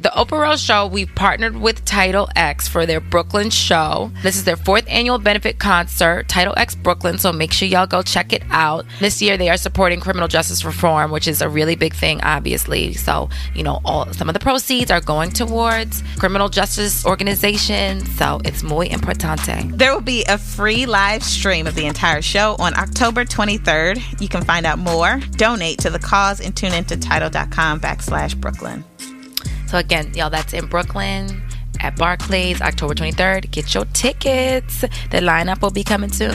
The Oprah Rose Show, we've partnered with TIDAL X for their Brooklyn show. This is their fourth annual benefit concert, TIDAL X Brooklyn, so make sure y'all go check it out. This year they are supporting criminal justice reform, which is a really big thing, obviously. So, you know, all some of the proceeds are going towards criminal justice organizations. So it's muy importante. There will be a free live stream of the entire show on October 23rd. You can find out more, donate to the cause, and tune into TIDAL.com backslash Brooklyn. So again, y'all, that's in Brooklyn at Barclays, October 23rd. Get your tickets. The lineup will be coming soon.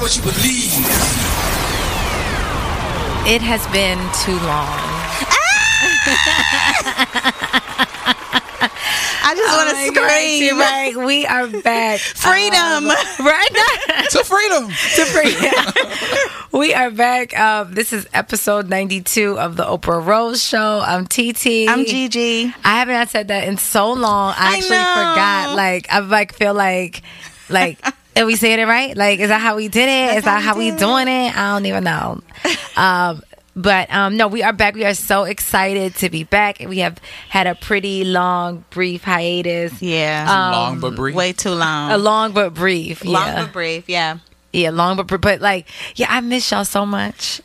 what you believe. It has been too long. I just want to scream. Right, we are back. Freedom. Um, right now. To freedom. to freedom. we are back. Um, this is episode 92 of the Oprah Rose Show. I'm TT. I'm Gigi. I haven't said that in so long. I, I actually know. forgot. Like, I like feel like, like, are we saying it right? Like, is that how we did it? Is that how we doing it? I don't even know. Um, but um, no, we are back. We are so excited to be back. We have had a pretty long, brief hiatus. Yeah. Long but brief. Way too long. A long but brief. long yeah. but brief. Yeah. Yeah, long but but like yeah, I miss y'all so much.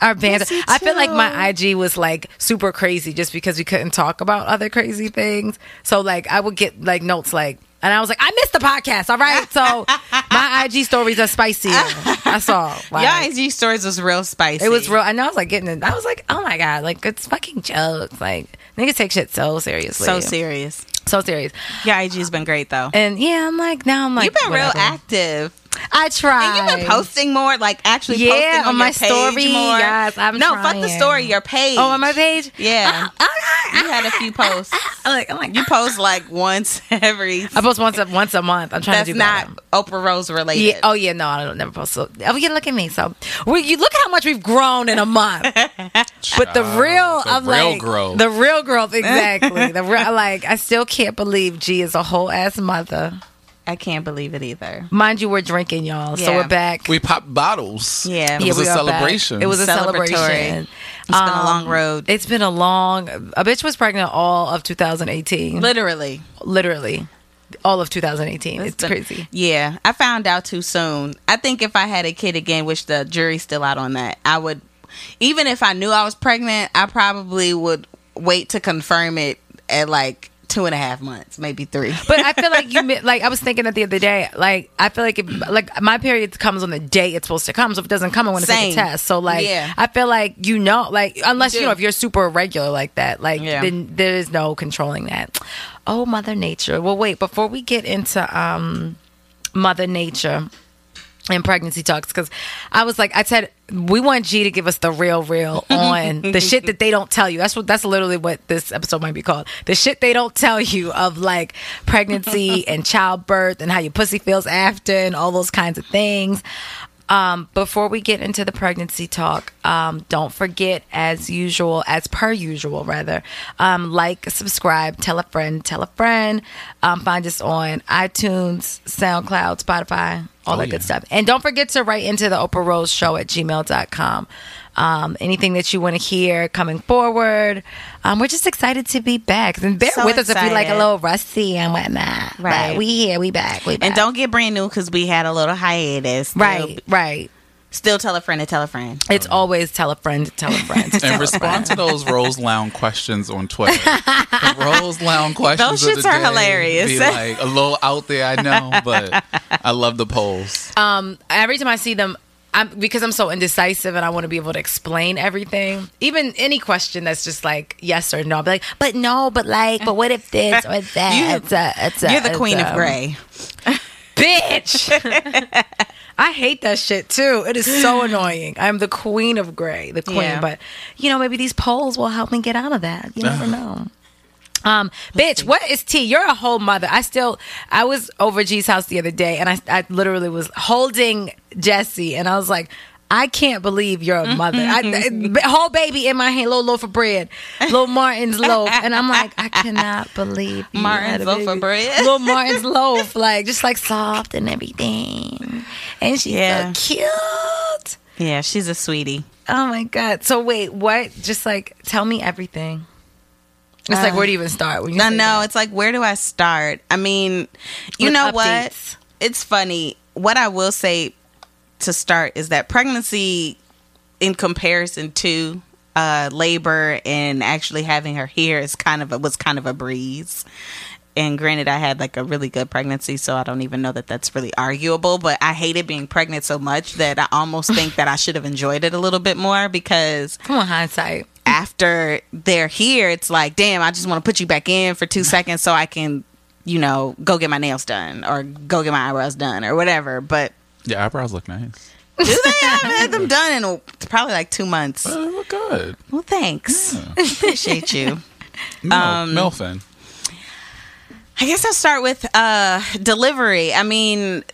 Our band. I feel like my IG was like super crazy just because we couldn't talk about other crazy things. So like I would get like notes like and I was like, I missed the podcast, all right? So my IG stories are spicy. That's all. Like, Your IG stories was real spicy. it was real. I know I was like getting it. I was like, oh my God, like it's fucking jokes. Like niggas take shit so seriously. so serious. So serious. Your IG's been great though. And yeah, I'm like, now I'm like, You've been real active. I try. And you've been posting more, like actually Yeah, posting on, on my story. more. Yes, I'm no, fuck the story. Your page. Oh, on my page? Yeah, Oh, you had a few uh, uh, posts. I'm like, oh I'm like, You post like once every. I post once a once a month. I'm trying That's to do not better. Oprah Rose related. Yeah. Oh yeah. No, I don't never post. So, oh, yeah, look at me. So, we, you look how much we've grown in a month. but the real, the I'm real like growth. the real growth. Exactly. the real, like I still can't believe G is a whole ass mother. I can't believe it either. Mind you, we're drinking, y'all. So we're back. We popped bottles. Yeah. It was we a are back. celebration. It was a celebration. It's been a Um, long road. It's been a long. A bitch was pregnant all of 2018. Literally. Literally, all of 2018. It's, been- crazy. Yeah, I found out too soon. I think if I had a kid again, which the jury's still out on that, I would, even if I knew I was pregnant, I probably would wait to confirm it at like two and a half months, maybe three. But I feel like you like I was thinking that the other day. Like I feel like it, like my period comes on the day it's supposed to come. So if it doesn't come, I want to take a test. So like Yeah. I feel like you know, like unless you, know if you're super irregular like that, like Yeah. then there is no controlling that. Oh, Mother Nature. Well, wait before we get into um Mother Nature and pregnancy talks because I was like I said we want G to give us the real real on the shit that they don't tell you. That's what that's literally what this episode might be called. The shit they don't tell you of like pregnancy and childbirth and how your pussy feels after and all those kinds of things. Um, before we get into the pregnancy talk, um, don't forget, as usual, as per usual, rather, um, like, subscribe, tell a friend, tell a friend. Um, find us on iTunes, SoundCloud, Spotify, all that good stuff. And don't forget to write into the Oprah Rose Show at gmail.com. Um, anything that you want to hear coming forward. Um, we're just excited to be back. And bear So with us if we like a little rusty and whatnot. Right. But we here, we back, we back. And don't get brand new because we had a little hiatus. Right, right. Still tell a friend to tell a friend. It's always tell a friend, to tell a friend. tell And a respond to those Rose Lounge questions on Twitter. The Rose Lounge questions. Those of the shits are day hilarious. Be like a little out there, I know, but I love the polls. um every time I see them I'm because I'm so indecisive and I want to be able to explain everything. Even any question that's just like yes or no, I'll be like, but no, but like, but what if this or that? You- it's a, it's a, You're the it's queen a- of gray. bitch. I hate that shit too. It is so annoying. I'm the queen of gray, the queen. Yeah. But you know, maybe these polls will help me get out of that. You never uh-huh. know. Um, bitch, what is T? You're a whole mother. I still, I was over G's house the other day, and I, I literally was holding Jesse, and I was like. I can't believe you're a mother. I, I- whole baby in my hand, little loaf of bread, little Martin's loaf, and I'm like, I cannot believe you Martin's loaf of bread? little Martin's loaf, like just like soft and everything, and she's Yeah. so cute. Yeah, she's a sweetie. Oh my god! So wait, what? Just like tell me everything. It's like where do you even start? When you I know. that? It's like, where do I start? I mean, you With know what? It's funny. What I will say to start is that pregnancy, in comparison to uh, labor and actually having her here, is kind of a, was kind of a breeze. And granted, I had like a really good pregnancy, so I don't even know that that's really arguable. But I hated being pregnant so much that I almost think that I should have enjoyed it a little bit more because Come on, hindsight. After they're here, it's like, damn, I just want to put you back in for two seconds so I can, you know, go get my nails done or go get my eyebrows done or whatever. But Your eyebrows look nice. do they? I haven't had them done in probably like two months. They look good. Well, thanks. Appreciate you. Mil- Um, Milfin. I guess I'll start with uh, delivery. I mean,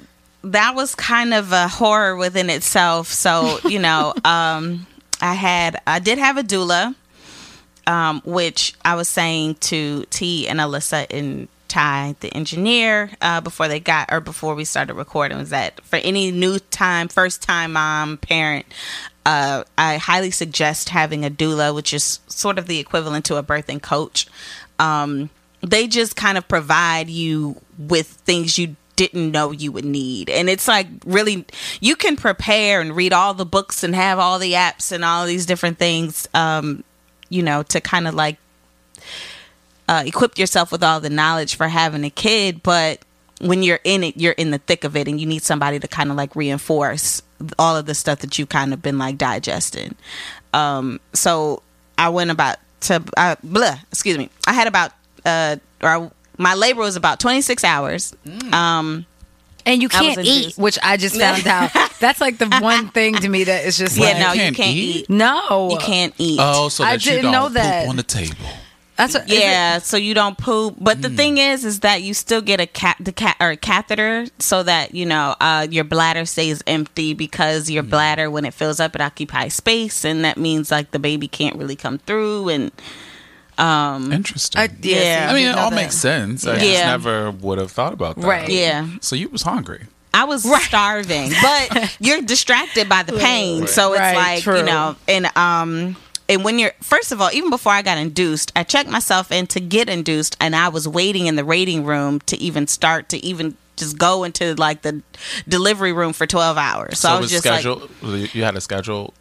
that was kind of a horror within itself. So, you know, um, I had, I did have a doula, um, which I was saying to T and Alyssa and Ty, the engineer, uh, before they got, or before we started recording, was that for any new time, first time mom, parent, uh, I highly suggest having a doula, which is sort of the equivalent to a birthing coach. Um, they just kind of provide you with things you didn't know you would need. And it's like really, you can prepare and read all the books and have all the apps and all these different things, um, you know, to kind of like uh, equip yourself with all the knowledge for having a kid. But when you're in it, you're in the thick of it and you need somebody to kind of like reinforce all of the stuff that you've kind of been like digesting. Um, so I went about to, uh, blah, excuse me. I had about, uh, or I, my labor was about 26 hours. Um, And you can't eat, induced. which I just found out. That's like the one thing to me that is just yeah, like no, you can't can't eat? eat. no, You can't eat. Oh, so that I you didn't don't know that. poop on the table. That's what, is it- Yeah, so you don't poop. But Hmm. the thing is, is that you still get a cat, the cat or a catheter, so that you know uh, your bladder stays empty because your bladder, when it fills up, it occupies space, and that means like the baby can't really come through. And Interesting. I, yeah, Yeah. I mean, it all that. makes sense. I just Yeah. never would have thought about that. Right. yeah, So you was hungry. I was starving, but you're distracted by the pain, so it's Right, like true. you know, and um. And when you're, first of all, even before I got induced, I checked myself in to get induced, and I was waiting in the waiting room to even start to even just go into like the delivery room for 12 hours. So, So, I was was just like, scheduled. you had a schedule.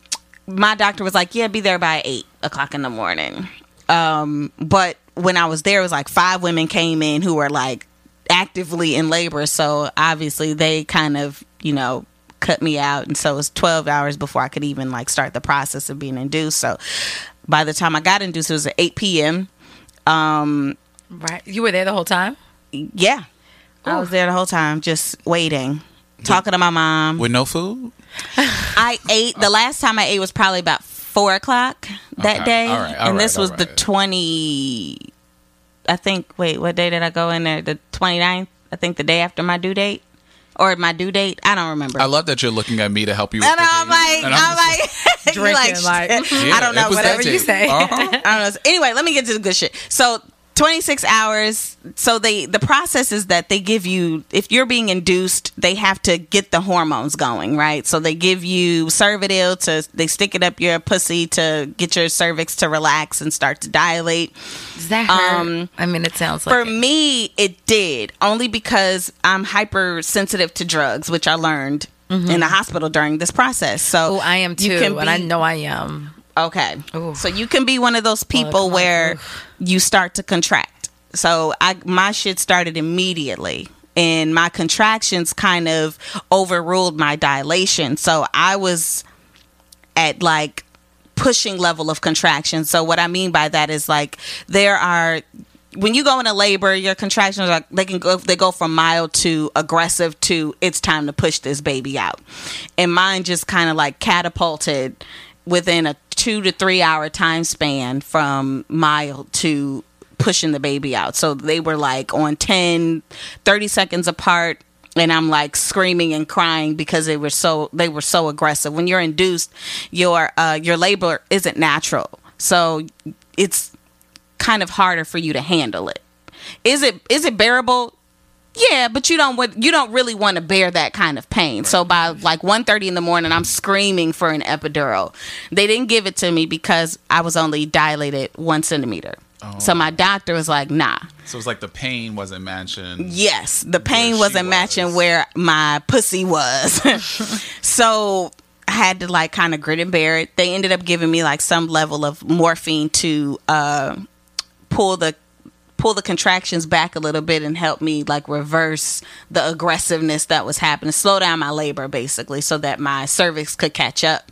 my doctor was like, "Yeah, be there by eight o'clock in the morning." Um, but when I was there, it was like five women came in who were like actively in labor, so obviously they kind of, you know, cut me out, and so it was twelve hours before I could even like start the process of being induced. So by the time I got induced, it was at eight p.m. Um, right. You were there the whole time. yeah, I was there the whole time, just waiting, talking to my mom. With no food? I ate the last time I ate was probably about four o'clock that Okay. day, All right, all and this right, was all the right. twenty. I think. Wait, what day did I go in there? The 29th? I think the day after my due date, or my due date. I don't remember. I love that you're looking at me to help you. With and the I'm like, And I'm, just- like, you Drinking, like- I don't know, it was that whatever you you say. Uh-huh. I don't know. Anyway, let me get to the good shit. So 26 hours. So they the process is that they give you if you're being induced, they have to get the hormones going, right? So they give you Cervidil to they stick it up your pussy to get your cervix to relax and start to dilate. Does that hurt? Um, I mean, it sounds like For it. me, it did only because I'm hypersensitive to drugs, which I learned in the hospital during this process. So Oh, I am too, you can and I know I am. Okay. Oof. So you can be one of those people where you start to contract. So I my shit started immediately and my contractions kind of overruled my dilation. So I was at like pushing level of contraction. So what I mean by that is like there are when you go into labor, your contractions are they can go they go from mild to aggressive to it's time to push this baby out. And mine just kind of like catapulted within a 2 to 3 hour time span from mild to pushing the baby out. So they were like on 10 30 seconds apart and I'm like screaming and crying because they were so they were so aggressive. When you're induced, your uh, your labor isn't natural, so it's kind of harder for you to handle it. Is it is it bearable? Yeah, but you don't you don't really want to bear that kind of pain. So by like 1.30 in the morning, I'm screaming for an epidural. They didn't give it to me because I was only dilated one centimeter. So my doctor was like, "Nah." So it's like the pain wasn't mentioned. Yes, the pain wasn't matching where my pussy was. so I had to like kind of grit and bear it. They ended up giving me like some level of morphine to uh, pull the pull the contractions back a little bit and help me like reverse the aggressiveness that was happening, slow down my labor basically, so that my cervix could catch up.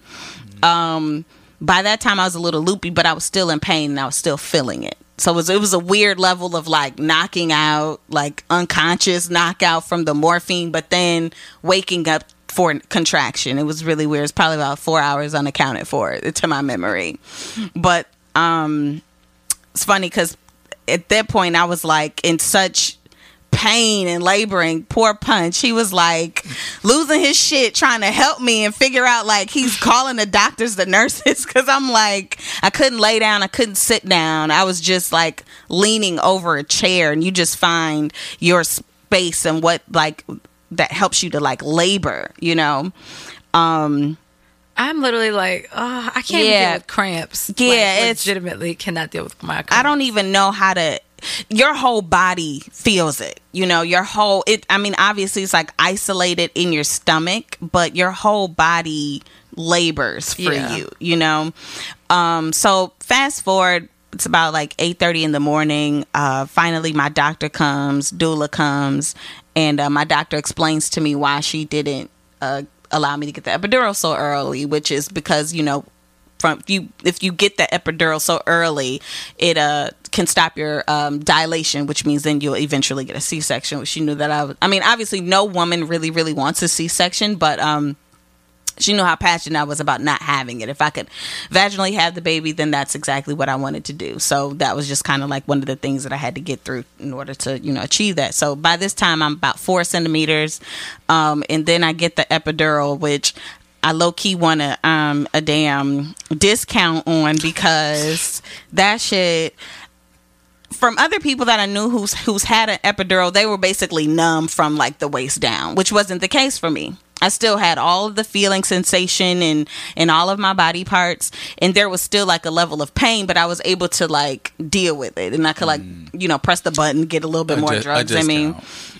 Um, by that time, I was a little loopy, but I was still in pain and I was still feeling it. So it was, it was a weird level of like knocking out, like unconscious knockout from the morphine, but then waking up for contraction. It was really weird. It's probably about four hours unaccounted for to my memory. But um, it's funny because at that point I was like in such pain and laboring. Poor Punch, he was like losing his shit trying to help me and figure out like he's calling the doctors, the nurses, because I'm like I couldn't lay down, I couldn't sit down. I was just like leaning over a chair, and you just find your space and what like that helps you to like labor, you know. Um I'm literally like, oh, I can't Yeah. deal with cramps. Yeah, Like, it's- legitimately cannot deal with my. Cramps. I don't even know how to your whole body feels it. You know, your whole it I mean obviously it's like isolated in your stomach, but your whole body labors for Yeah. you, you know. Um so fast forward it's about like 8:30 in the morning. Uh finally my doctor comes, doula comes, and uh, my doctor explains to me why she didn't uh allow me to get the epidural so early, which is because, you know, from you if you get the epidural so early, it uh can stop your um, dilation, which means then you'll eventually get a C section. Which she knew that I. Was, I mean, obviously, no woman really really wants a C section, but um, she knew how passionate I was about not having it. If I could vaginally have the baby, then that's exactly what I wanted to do. So that was just kind of like one of the things that I had to get through in order to, you know, achieve that. So by this time, I'm about four centimeters, um, and then I get the epidural, which I low key want a um a damn discount on because that shit from other people that I knew who's who's had an epidural, they were basically numb from like the waist down, which wasn't the case for me. I still had all of the feeling sensation and in all of my body parts. And there was still like a level of pain but I was able to like deal with it. And I could like you know press the button get a little bit A more di- a drugs I mean.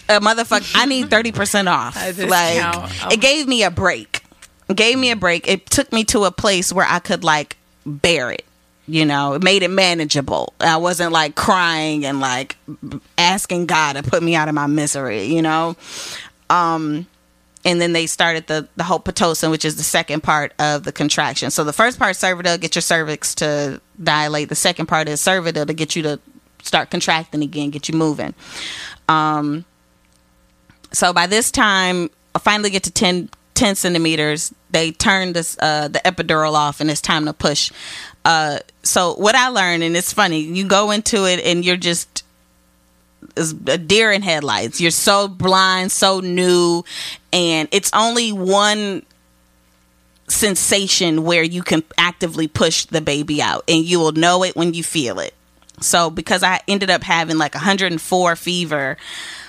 a motherfucker I need 30% off. A like discount. it gave me a break. It gave me a break. It took me to a place where I could like bear it you know? It made it manageable. I wasn't like crying and like asking god to put me out of my misery you know? Um and then they started the the whole pitocin which is the second part of the contraction. So the first part cervidil get your cervix to dilate. The second part is cervidil to get you to start contracting again get you moving. Um so by this time i finally get to 10 10 centimeters. They turn this uh the epidural off and it's time to push. Uh so what i learned and it's funny you go into it and you're just is a deer in headlights you're so blind so new and it's only one sensation where you can actively push the baby out and you will know it when you feel it so because i ended up having like 104 fever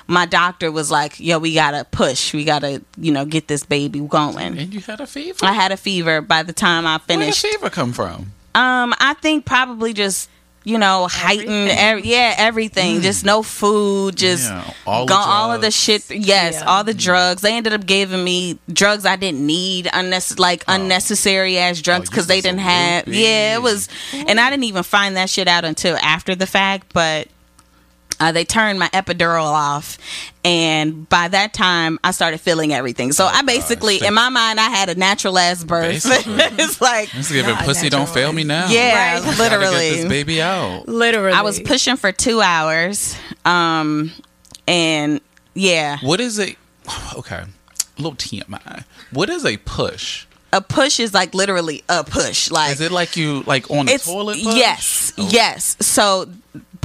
my doctor was like yo we gotta push we gotta you know get this baby going And you had a fever. i had a fever by the time i finished. Where did fever come from? um i think probably just you know, heightened, every, yeah, everything. Mm. Just no food, just Yeah, all go, the all of the drugs. shit. Yes, Yeah. all the mm. drugs. They ended up giving me drugs I didn't need, unnecessary, like oh. unnecessary ass oh, drugs Oh, because you they didn't have. loopy. Yeah, it was, and I didn't even find that shit out until after the fact, but. Uh, they turned my epidural off, and by that time, I started feeling everything. So I basically, gosh. in my mind, I had a natural ass birth. It's like, This is giving pussy don't fail me now. yeah, Right. Literally. get this baby out. Literally. I was pushing for two hours. Um, and yeah, What is it okay? A little TMI. What is a push? a push is like literally a push. Like Is it like you like on the toilet? Push? yes, Oh. yes. So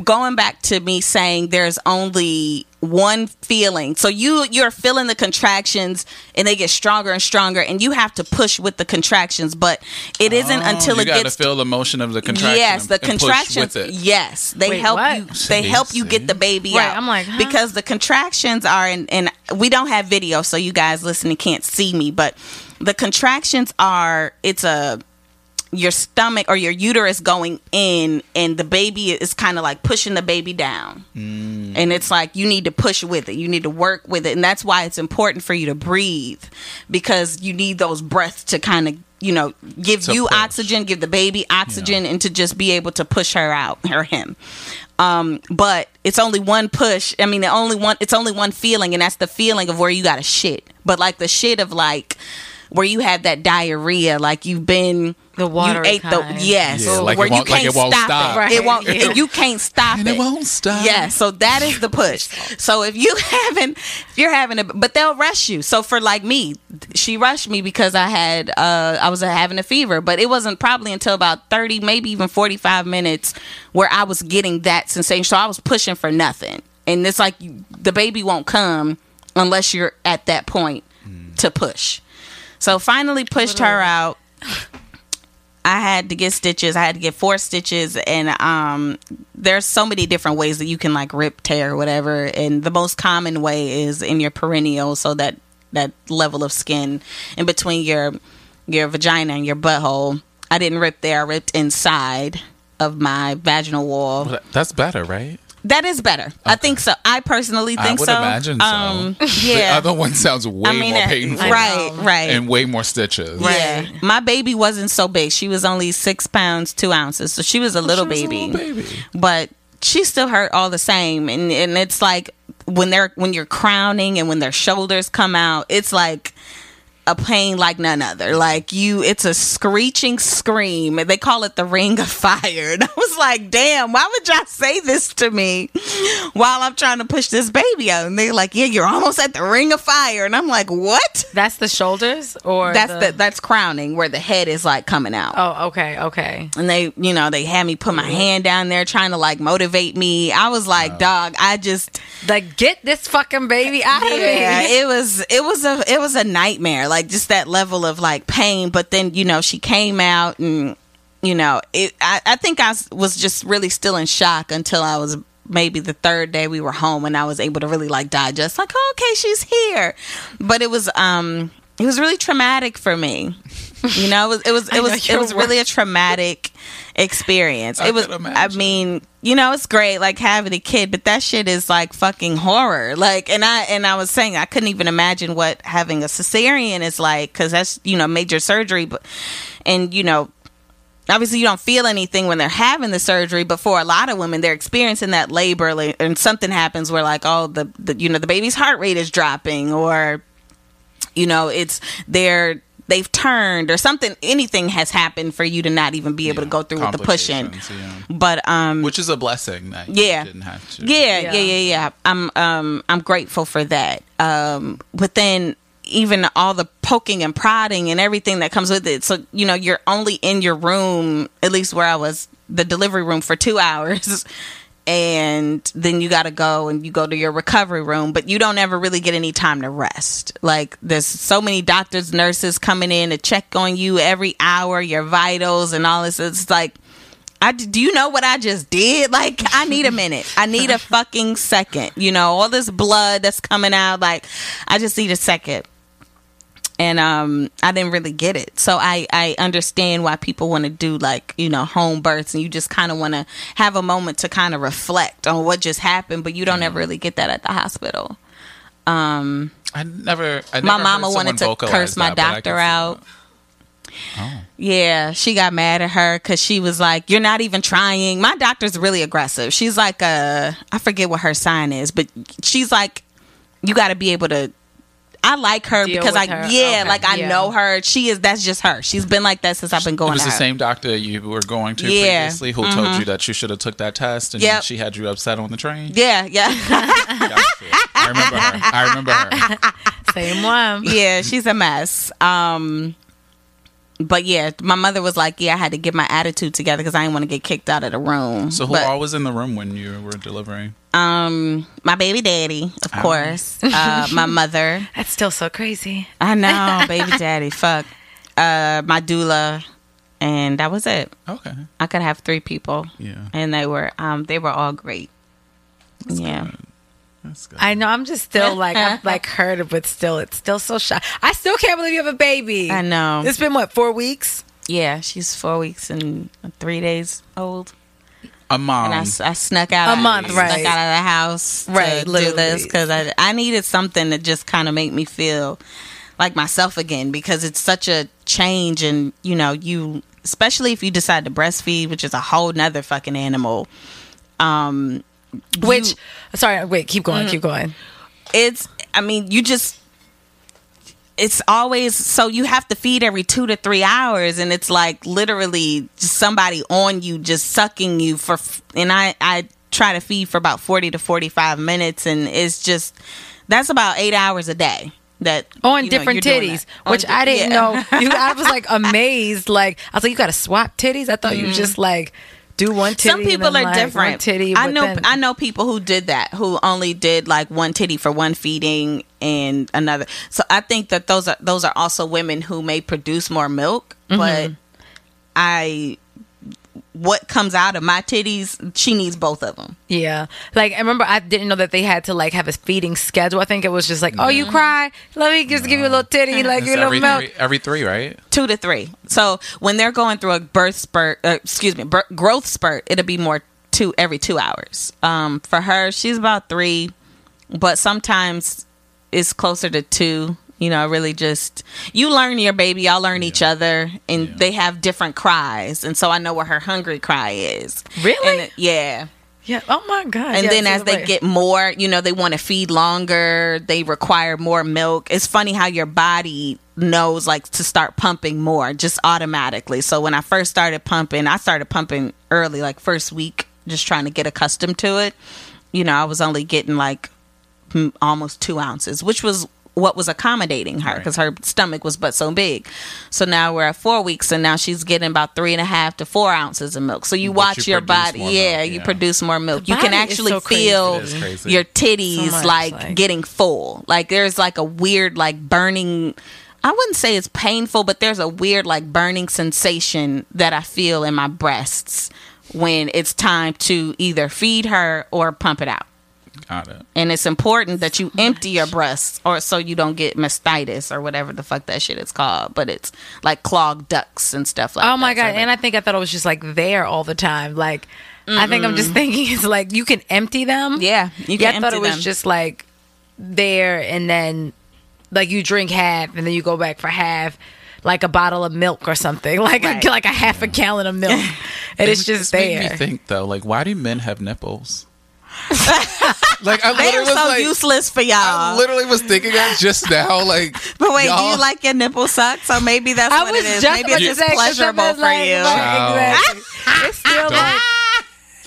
going back to me saying there's only one feeling. So you you're feeling the contractions and they get stronger and stronger and you have to push with the contractions, but it isn't Oh, until you it gotta gets feel the motion of the contraction. Yes, the and contractions. with it. Yes, they Wait, help what? you. They See, help you see. get the baby Right, out. I'm like, huh? because the contractions are, and and we don't have video, so you guys listening can't see me, but the contractions are. It's a your stomach or your uterus going in and the baby is kind of like pushing the baby down. Mm. and it's like you need to push with it. You need to work with it. And that's why it's important for you to breathe because you need those breaths to kind of you know give To you push. oxygen give the baby oxygen and to just be able to push her out or him. Um but it's only one push. I mean the only one it's only one feeling and that's the feeling of where you got to shit. But like the shit of like where you have that diarrhea like you've been The watery you ate kind. the yes. Yeah, like where you won't- like can't it won't stop, stop. it. Right. it won't Yeah. you can't stop And it it. won't stop. yeah so that is the push. So if you haven't if you're having a but they'll rush you. So for like me she rushed me because i had uh i was having a fever. But it wasn't probably until about 30 maybe even 45 minutes where i was getting that sensation. So i was pushing for nothing. And it's like you, the baby won't come unless you're at that point to push. So finally pushed her out I had to get stitches. I had to get four stitches, and um, there's so many different ways that you can like rip, tear, whatever. And the most common way is in your perineal, so that that level of skin in between your your vagina and your butthole. I didn't rip there. I ripped inside of my vaginal wall. Well, That's better, right? That is better. I think so. I personally think so. I would so. imagine so. Um, The other one sounds way I mean, more painful. right, right. And way more stitches. Yeah, my baby wasn't so big. She was only six pounds two ounces, so she was a little Oh, She was a baby. little baby. But she still hurt all the same, and and it's like when they're when you're crowning and when their shoulders come out, it's like a pain like none other. Like you, it's a screeching scream. They call it the ring of fire. And I was like, damn, why would y'all say this to me while I'm trying to push this baby out? And they're like, yeah, you're almost at the ring of fire. And I'm like, what? That's the shoulders, or That's the, the, that's crowning where the head is like coming out. Oh, okay, okay. And they, you know, they had me put my hand down there trying to like motivate me. I was like, dog, I just Like, get this fucking baby out of yeah, here. it was it was a it was a nightmare. Like just that level of like pain. But then you know she came out and you know it. I, I think i was just really still in shock until I was maybe the third day we were home and I was able to really like digest. Like oh, okay, she's here. But it was um it was really traumatic for me. You know, it was it was it was it was really a traumatic experience. I it was I mean, you know, it's great like having a kid, but that shit is like fucking horror. Like and I and I was saying I couldn't even imagine what having a cesarean is like cuz that's, you know, major surgery but and you know, obviously you don't feel anything when they're having the surgery but for a lot of women they're experiencing that labor and something happens where like oh the, the you know the baby's heart rate is dropping or you know it's they're they've turned or something anything has happened for you to not even be able to go through with the pushing. Yeah. but um Which is a blessing that you yeah. didn't have to. yeah, Yeah. yeah. yeah yeah. I'm um i'm grateful for that. Um but then even all the poking and prodding and everything that comes with it. So you know you're only in your room at least where i was the delivery room for two hours and then you got to go and you go to your recovery room but you don't ever really get any time to rest like there's so many doctors nurses coming in to check on you every hour your vitals and all this it's like I do you know what I just did? Like I need a minute. I need a fucking second. You know, all this blood that's coming out like I just need a second. And um I didn't really get it. So I I understand why people want to do like, you know, home births and you just kind of want to have a moment to kind of reflect on what just happened, but you don't ever really get that at the hospital. Um I never. I never my mama wanted to curse my that, but I can doctor out. that. Yeah, she got mad at her because she was like, "You're not even trying." My doctor's really aggressive. She's like, uh, I forget what her sign is, but she's like, "You got to be able to." I like her Deal because I, her. yeah, Okay, like I yeah. know her. She is. That's just her. She's been like that since I've been going. It was to the her. same doctor you were going to Yeah. previously who told you that you should have took that test and Yep. she had you upset on the train. Yeah, yeah, Gotcha. I remember her. I remember her. Same one. yeah. She's a mess. Um, but yeah, my mother was like, "Yeah, I had to get my attitude together because I didn't want to get kicked out of the room." So who But- all was in the room when you were delivering? Um, my baby daddy, of course. Uh, my mother. That's still so crazy. I know, baby daddy. Fuck. Uh, my doula, and that was it. Okay. I could have three people, Yeah. and they were um they were all great. yeah. That's good. I know. I'm just still like I've like heard it, but still, it's still so shy. I still can't believe you have a baby. I know. It's been what four weeks. Yeah, she's four weeks and three days old, a mom. and I s- I, snuck out A month, snuck right. out of the house Right, to do this because I I needed something to just kind of make me feel like myself again because it's such a change and you know you especially if you decide to breastfeed which is a whole nother fucking animal um Which, you- sorry, wait, keep going, mm. keep going. it's i mean you just it's always so you have to feed every two to three hours and it's like literally just somebody on you just sucking you for and i i try to feed for about 40 to 45 minutes and it's just that's about eight hours a day that On you know, different titties. On which di- I didn't yeah. know. You, I was like amazed. Like I was like, you got to swap titties. I thought you mm-hmm. just like do one titty. Some people are like, different. Titty. I know. then- I know people who did that, who only did like one titty for one feeding and another. So I think that those are those are also women who may produce more milk, Mm-hmm. but I what comes out of my titties, she needs both of them. Yeah. Like I remember I didn't know that they had to like have a feeding schedule. I think it was just like, oh, you cry. Let me just give you a little titty, like It's give you a every little milk. three, every three, right? Two to three. So when they're going through a birth spurt, uh, excuse me, bir- growth spurt, it'll be more two every two hours. Um, for her, she's about three, but sometimes it's closer to two. You know, really just you learn your baby, y'all learn each other, and Yeah. they have different cries, and so I know what her hungry cry is. Really? And yeah. Yeah. Oh my god. And Yeah, then so as they wait. get more, you know, they want to feed longer, they require more milk. It's funny how your body knows like to start pumping more just automatically. So when I first started pumping, I started pumping early, like first week, just trying to get accustomed to it. You know, I was only getting like almost two ounces, which was what was accommodating her Right. because her stomach was but so big. So now we're at four weeks, and now she's getting about three and a half to four ounces of milk. So you But watch you your body, yeah, milk, you yeah. produce more milk. The You can actually so feel It is crazy. your titties So much, like, like- getting full. Like there's like a weird like burning. I wouldn't say it's painful, but there's a weird like burning sensation that I feel in my breasts when it's time to either feed her or pump it out Got it. and it's important that you empty your breasts or so you don't get mastitis or whatever the fuck that shit is called but it's like clogged ducts and stuff like oh that Oh my god! So, and I think I thought it was just like there all the time. Like I think I'm just thinking it's like you can empty them. yeah you yeah. can I thought it empty was them. just like there, and then like you drink half, and then you go back for half, like a bottle of milk or something, like Right. a, like a half a gallon of milk, and it's It just made me there. think though, like, why do men have nipples? like I they literally are was so like, useless for y'all literally was thinking that just now. Like, but wait do y'all- you like your nipple sucked so maybe that's I what was it is just maybe it's to just say, 'cause pleasurable for like, you right, exactly. It's still like.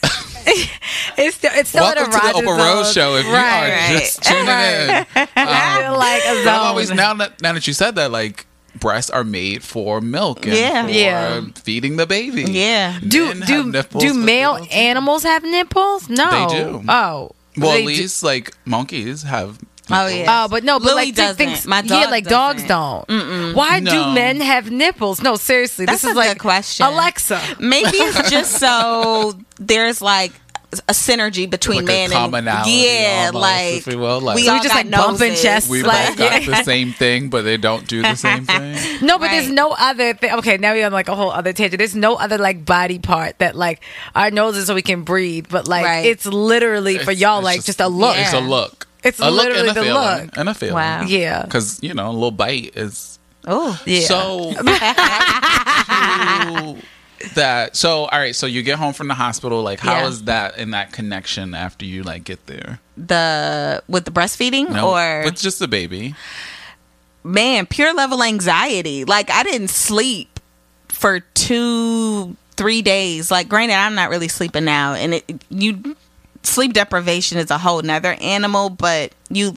it's still it's still Welcome an to the erotic Oprah Rose show. If you Right. are just tuning in, It's still um, like a But I'm always now that now that you said that, like breasts are made for milk and Yeah. for Yeah. feeding the baby. Yeah. Do Men have do nipples, do male don't- animals have nipples? No, They do. Oh, Well, They at do- least like monkeys have. Oh, yeah. Oh, but no, but Louis like doesn't. things. My yeah, like dogs doesn't. don't. Why do men have nipples? No, seriously, That's this is a like a question. Alexa. Maybe it's just so there's like a synergy between Like a man and commonality yeah, almost, like if you will, like- we So we all just, got like, bumping noses. chests, We Like, both got yeah. the same thing, but they don't do the same thing. No, but there's no other thing. Okay, now we're on like a whole other tangent. There's no other like body part that like our noses so we can breathe, but like Right. it's literally for It's- y'all it's like just, a look. It's a look. It's a look and literally a the feeling. look. And a feeling. Wow. Yeah. Because, you know, a little bite is. Oh, Yeah. So, how did you- that. So, all right. So, you get home from the hospital. Like, how is Yeah. that in that connection after you, like, get there? the with the breastfeeding No, or with just the baby. man, pure level anxiety. Like I didn't sleep for two, three days. Like, granted, I'm not really sleeping now, and it you sleep deprivation is a whole nother animal, but you.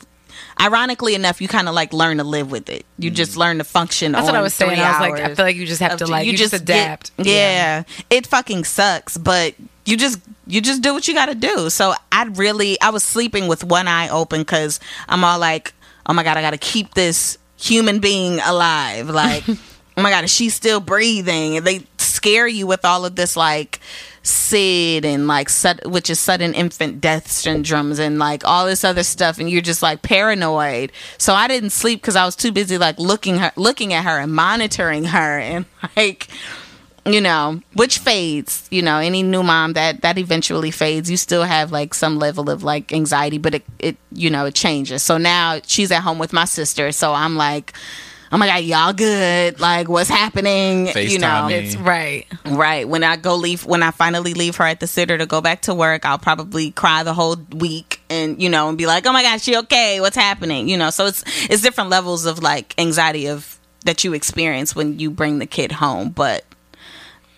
Ironically enough, you kind of like learn to live with it. You just mm. learn to function. That's what I was saying. I was like, I feel like you just have to like you, just, get- adapt. yeah. it fucking sucks, but you just you just do what you got to do. So I really I was sleeping with one eye open because I'm all like, oh my god, I got to keep this human being alive. Like, oh my god, is she still breathing? And they scare you with all of this like SID and like which is sudden infant death syndromes and like all this other stuff and you're just like paranoid. So I didn't sleep cuz I was too busy like looking her looking at her and monitoring her and like you know, which fades, you know, any new mom that that eventually fades. You still have like some level of like anxiety, but it it you know, it changes. So now she's at home with my sister, so I'm like Oh my god, y'all good? Like, what's happening? you know, It's right. Right. When I go leave, when I finally leave her at the sitter to go back to work, I'll probably cry the whole week and, you know, and be like, oh my god, she okay? What's happening? You know, so it's, it's different levels of like anxiety of that you experience when you bring the kid home. But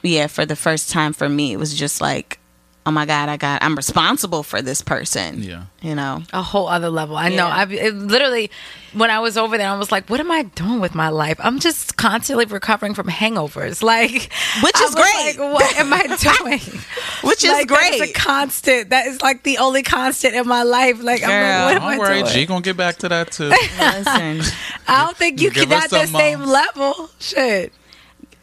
yeah, for the first time for me, it was just like, oh my God, I got, I'm responsible for this person. Yeah. You know? a whole other level. I know. I literally, when I was over there, I was like, "What am I doing with my life? I'm just constantly recovering from hangovers." Like, Which I is was great. Like, what am I doing? Which is like, That is great. a constant. That is like the only constant in my life. Like, I'm like, what am Don't I worry, doing? G gonna get back to that too. Listen. I don't think you Give can us at the same um, level. Shit.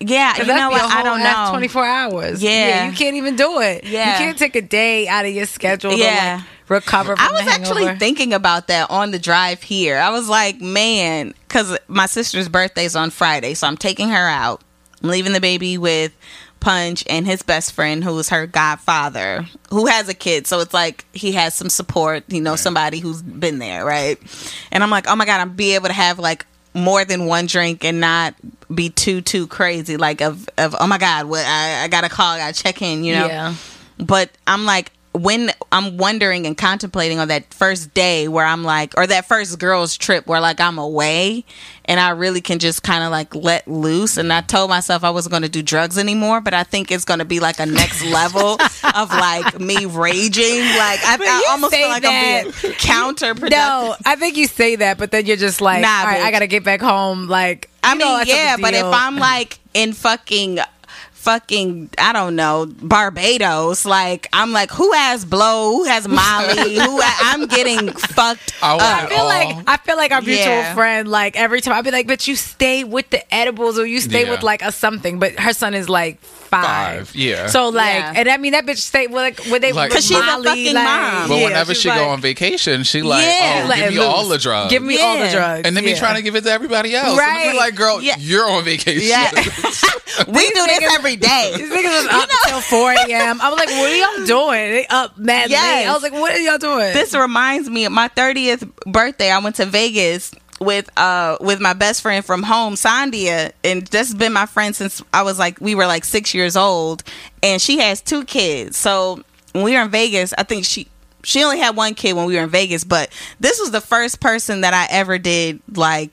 Yeah. You 'Cause that'd know be what? a I whole don't know. 24 hours. Yeah. You can't even do it. Yeah. You can't take a day out of your schedule Yeah. to like recover from I was the actually thinking about that on the drive here. I was like, man, because my sister's birthday's on Friday, so I'm taking her out. I'm leaving the baby with Punch and his best friend, who is her godfather, who has a kid. So it's like he has some support, you know, somebody who's been there, right? And I'm like, oh my god, I'm be able to have like more than one drink and not be too too crazy, like of of oh my god, what I, I gotta call, I gotta check in, you know Yeah. but I'm like when I'm wondering and contemplating on that first day where I'm like or that first girls trip where like I'm away and I really can just kind of like let loose. And I told myself I wasn't going to do drugs anymore but I think it's going to be like a next level of like me raging. Like I, I almost feel like I'm being counterproductive. No, I think you say that, but then you're just like, Nah, right, I gotta get back home. Like, I know mean, that's yeah, but if. I'm like in fucking fucking I don't know Barbados, like I'm like who has blow, who has Molly, who I'm getting fucked I up. I feel like I feel like our mutual Yeah. friend. Like every time I'd be like, "But you stay with the edibles, or you stay Yeah. with like a something." But her son is like five. Five, yeah. So like, Yeah. and I mean that bitch stay with like when they Like- with 'Cause she's a fucking like, mom. But yeah, whenever she like, go on vacation, she like, Yeah. oh, let give me all the drugs. Give me all the drugs, and then be yeah. trying to give it to everybody else. Right. And be like, girl, Yeah. you're on vacation. Yeah. we do this every day. These niggas was up till 4 a.m. I was like, what are y'all doing? They up mad Yes. late. I was like, what are y'all doing? This reminds me of my 30th birthday. I went to Vegas with uh with my best friend from home, Sandia, and that's been my friend since I was like we were like six years old, and she has two kids. So when we were in Vegas, I think she she only had one kid when we were in Vegas, but this was the first person that I ever did like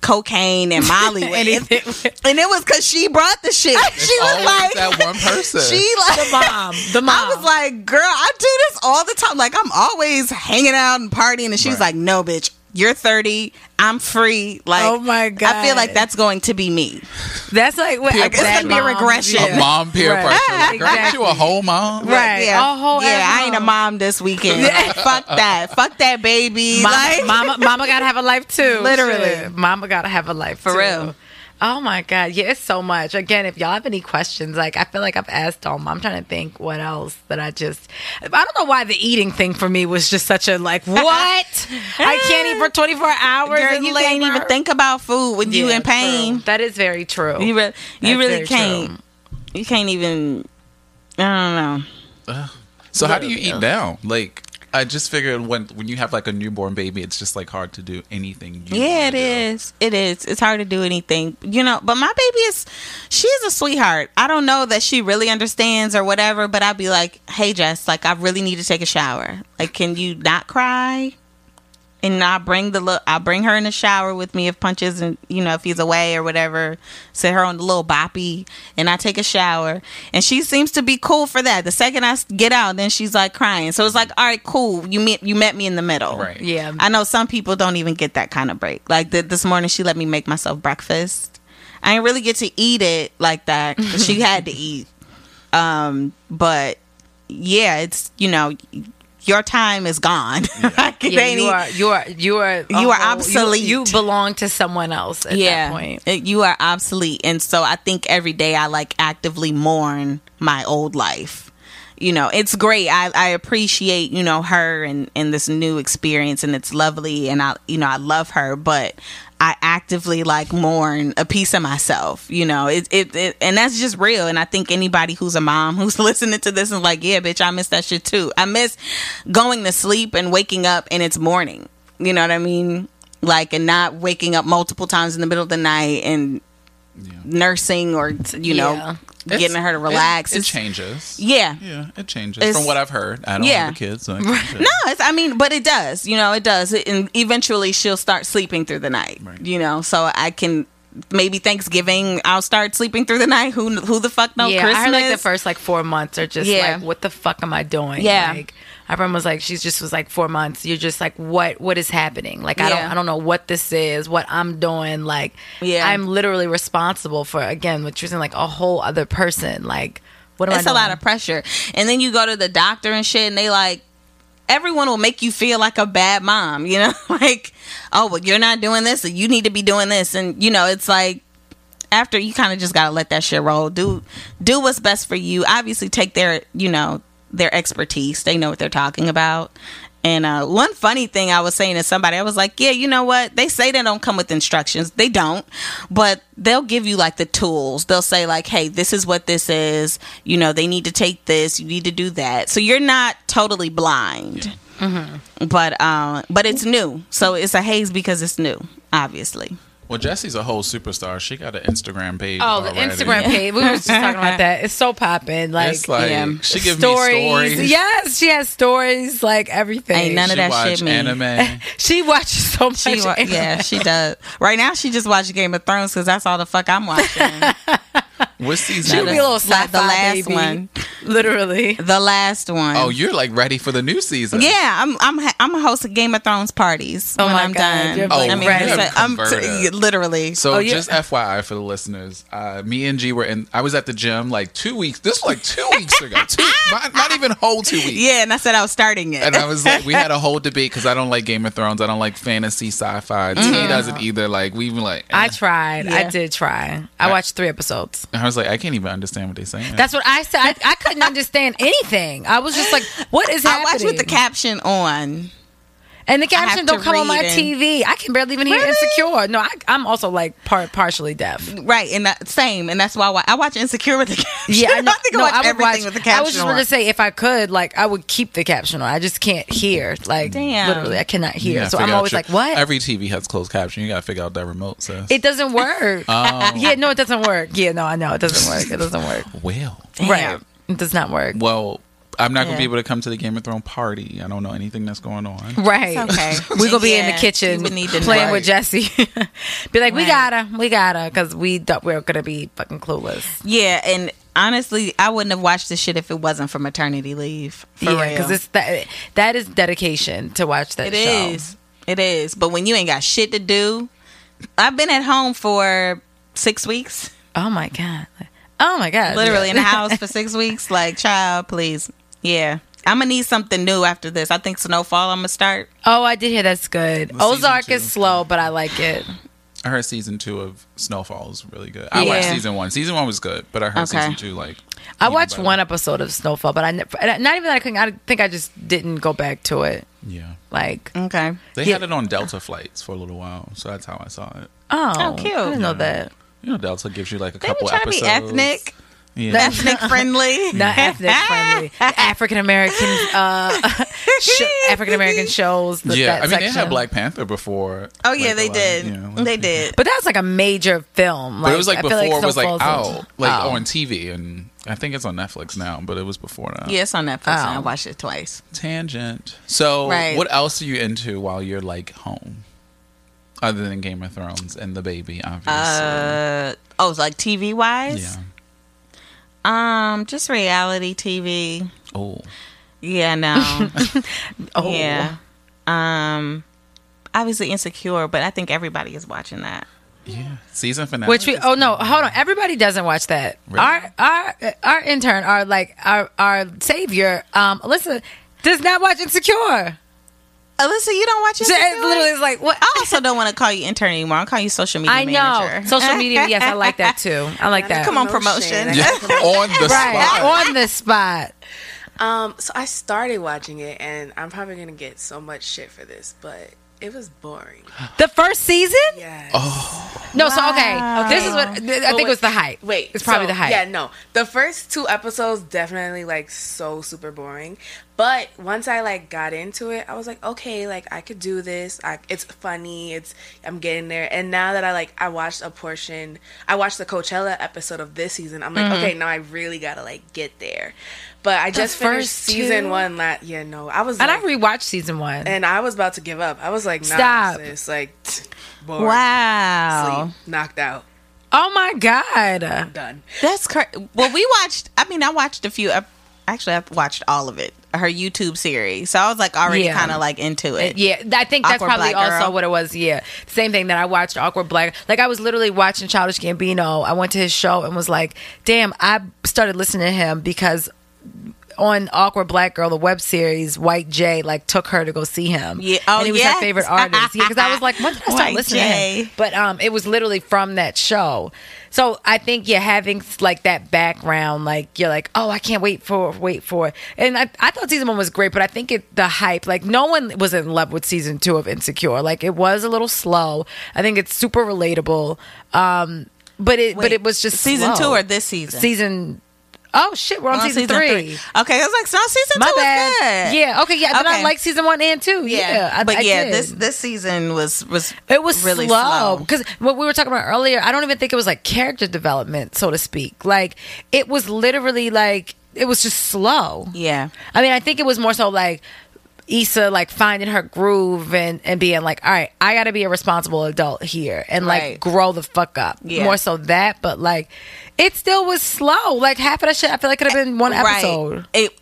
cocaine and Molly with. Anything with- and it was because she brought the shit. It's she was like that one person. She like the mom. The mom. I was like, girl, I do this all the time. Like, I'm always hanging out and partying. And she's Right. like, no, bitch, you're 30. I'm free. Like, Oh my god I feel like that's going to be me. That's like what Peer like, It's gonna be a mom- regression. a mom peer Right. pressure. Like, girl, you a whole mom? Right. Yeah. A whole yeah, I ain't a mom. mom this weekend. Like, fuck that. Fuck that baby. Mama, like, mama, mama gotta have a life too. Literally. Shit. mama gotta have a life For too. real. Oh my god, yeah, it's so much. Again, if y'all have any questions, like I feel like I've asked them. I'm trying to think what else that I just. I don't know why the eating thing for me was just such a like what I can't eat for 24 hours. Girl, in you can't even think about food when you in pain. true. That is very true. You re- you really can't. true. You can't even. I don't know. So how do you eat now? Like, I just figured when when you have like a newborn baby, it's just like hard to do anything. Yeah, it do. is. It is. It's hard to do anything, you know. But my baby is, she's a sweetheart. I don't know that she really understands or whatever. But I'd be like, "Hey, Jess, like I really need to take a shower. Like, can you not cry?" And I bring the look. I bring her in the shower with me if punches and you know if he's away or whatever. Sit her on the little Boppy, and I take a shower. And she seems to be cool for that. The second I get out, then she's like crying. So it's like, all right, cool. You met you met me in the middle. Right. Yeah. I know some people don't even get that kind of break. Like th- this morning, she let me make myself breakfast. I didn't really get to eat it like that. she had to eat. Um, but yeah, it's you know, your time is gone. Like, Yeah, you are you are you are You are whole- obsolete. You, you belong to someone else at yeah, that point. it- you are obsolete, and so I think every day I like actively mourn my old life. You know, it's great. I, I appreciate you know her and and this new experience, and it's lovely, and I you know I love her, but I actively like mourn a piece of myself. You know, it, it it and that's just real. And I think anybody who's a mom who's listening to this is like, yeah, bitch, I miss that shit too. I miss going to sleep and waking up and it's morning. You know what I mean? Like, and not waking up multiple times in the middle of the night and nursing or you know Yeah. It's- getting her to relax. It, it changes. yeah. Yeah, it changes It's- from what I've heard. I don't Yeah. have a kid, so it changes. No, it's, I mean, but it does. You know, it does. And eventually, she'll start sleeping through the night. Right. You know, so I can maybe Thanksgiving I'll start sleeping through the night. Who who the fuck knows? yeah, Christmas. I heard like the first like four months are just Yeah. like, what the fuck am I doing? Yeah. Like, my friend was like, she's just was like four months. You're just like, what what is happening? Like, I don't I don't know what this is, what I'm doing. Like, Yeah. I'm literally responsible for again, what you're saying, like a whole other person. Like, what am it's I a doing? lot of pressure. And then you go to the doctor and shit, and they like everyone will make you feel like a bad mom. You know, like oh, well, you're not doing this, and you need to be doing this, and you know, it's like after you kind of just gotta let that shit roll. Do do what's best for you. Obviously, take their you know their expertise. They know what they're talking about. And uh, one funny thing I was saying to somebody, I was like, "Yeah, you know what? They say they don't come with instructions. They don't, but they'll give you like the tools. They'll say like, "Hey, this is what this is. You know, they need to take this. You need to do that." So you're not totally blind. But uh, but it's new, so it's a haze because it's new. Obviously, Well, Jesse's a whole superstar. She got an Instagram page. Oh, the already. Instagram page. We were just talking about that. It's so popping. Like, It's like yeah. she gives stories. me stories. Yes, she has stories. Like everything. Ain't none She of that watch shit me. anime. She watches so much. She wa- anime. yeah, she does. Right now, she just watched Game of Thrones because that's all the fuck I'm watching. what She season? would be a little sci-fi the last baby. one. Literally. the last one. Oh, you're like ready for the new season. yeah, I'm I'm ha- I'm hosting Game of Thrones parties Oh when my I'm God, done. you're, like, I mean, ready. it's like- I'm Converted. literally. So Oh, yeah. just FYI for the listeners, uh, me and G were in. I was at the gym like two weeks. This was like two weeks ago. Two, not, not even whole two weeks. yeah, and I said I was starting it. And I was like, we had a whole debate because I don't like Game of Thrones. I don't like fantasy sci-fi. T doesn't either. Like we even like. I eh. tried. I did try. I watched three episodes. And I was like, I can't even understand what they're saying. That's what I said. I, I couldn't understand anything. I was just like, "What is happening? I happening?" watch with the caption on. and the have caption don't come on my and- TV. I can barely even hear Really? Insecure. No, I, I'm also like part partially deaf. Right, and that same, and that's why I wa- I watch Insecure with the caption. Yeah, I know. think I no, watch I would everything watch. with the caption. I was just going to say, if I could, like, I would keep the caption on. I just can't hear. Like, Damn. literally, I cannot hear. So I'm always your- like, "What?" Every TV has closed caption. You got to figure out that remote says. it doesn't work. Oh. Yeah, no, it doesn't work. Yeah, no, I know it doesn't work. It doesn't work. well, Right. It does not work. well, I'm not gonna Yeah. be able to come to the Game of Thrones party. I don't know anything that's going on. Right. It's okay. We're gonna be in the Yeah, kitchen you would need to playing know. with Jesse. be like, we Right. gotta, we gotta, because we thought we were gonna be fucking clueless. Yeah, and honestly, I wouldn't have watched this shit if it wasn't for maternity leave. For yeah, because it's that that is dedication to watch that It show. is. It is. But when you ain't got shit to do, I've been at home for six weeks, Oh my god. Oh my god. literally in the house for six weeks. Like, child, please. Yeah. I'm gonna need something new after this. I think Snowfall. I'm gonna start. Oh, I did hear that's good. Well, Ozark is slow, but I like it. I heard season two of Snowfall is really good. I watched season one. Season one was good, but I heard Okay. season two like. I watched better. one episode of Snowfall, but I never, not even that I couldn't. I think I just didn't go back to it. Yeah, Like, Okay. they Yeah. had it on Delta flights for a little while, so that's how I saw it. oh, Oh, cute. I didn't know that. You know, Delta gives you like a They be couple trying to be episodes. ethnic, Yeah. ethnic friendly. Not ethnic friendly. African American, uh, sh- African American shows. The, yeah, that I mean, they section. had Black Panther before. Oh yeah, like, they a lot- did. yeah, like- they did. But that was like a major film. But it was like I feel before it was like Snowfall's- out, like Oh. on TV, and I think it's on Netflix now. But it was before that. Yeah, it's on Netflix. and I Oh. watched it twice. Tangent. So, Right. what else are you into while you're like home, other than Game of Thrones and the baby? Obviously. Uh oh, like TV wise. yeah. Um, just reality TV. Oh. Yeah, no. Oh. Yeah. Um, obviously insecure, but I think everybody is watching that. Yeah. Season finale. Which we oh no hold on everybody doesn't watch that Really? our our our intern our like our our savior um Alyssa does not watch Insecure Alyssa, you don't watch it. so it literally is like what I also don't want to call you intern anymore. I'll call you social media I know social media yes I like that too I like that Come on, Promotion. promotion. Yeah, on the right spot. on the spot Um, so I started watching it, and I'm probably gonna get so much shit for this, but it was boring. the first season Yes. Oh. No so okay okay. this is what I think it was the hype Wait, it's probably so, the hype Yeah, no. The first two episodes definitely like so super boring. But once I like got into it, I was like, okay, like I could do this. I, it's funny. It's I'm getting there. And now that I like I watched a portion, I watched the Coachella episode of this season. I'm like, Mm-hmm. okay, now I really gotta like get there. But I just finished season two? one. La- yeah, no, I was and like, I rewatched season one and I was about to give up. I was like, nah, Stop. sis, like, bored, Wow, sleep, knocked out, oh my god I'm done. that's crazy. Well, we watched. I mean, I watched a few. ep- Actually, I watched all of it. Her YouTube series, so I was like already Yeah. kind of like into it. Yeah, I think that's Awkward probably also Girl. what it was. Yeah, same thing that I watched Awkward Black. Like I was literally watching Childish Gambino. I went to his show and was like, "Damn!" I started listening to him because on Awkward Black Girl, the web series, White Jay like took her to go see him. Yeah. Oh, and he was yes. her favorite artist. Yeah, because I was like, when did I start White listening to him? But um, it was literally from that show. So I think yeah, having like that background, like you're like, oh, I can't wait for wait for it. And I, I thought season one was great, but I think it the hype, like no one was in love with season two of Insecure. Like it was a little slow. I think it's super relatable. Um, but it but it was just season slow. two or this season? season. Oh shit, we're on, On season, three. Okay, I was like, so season My two bad. was good. Yeah. Okay. Yeah. Then I like season one and two. Yeah. I, but I yeah, did. this this season was was It was really slow slow. because what we were talking about earlier. I don't even think it was like character development, so to speak. Like it was literally like it was just slow. Yeah. I mean, I think it was more so like Issa like finding her groove and and being like, all right, I got to be a responsible adult here and like Right. grow the fuck up. Yeah. More so that, but like it still was slow. Like half of that shit, I feel like could have been one episode. Right. It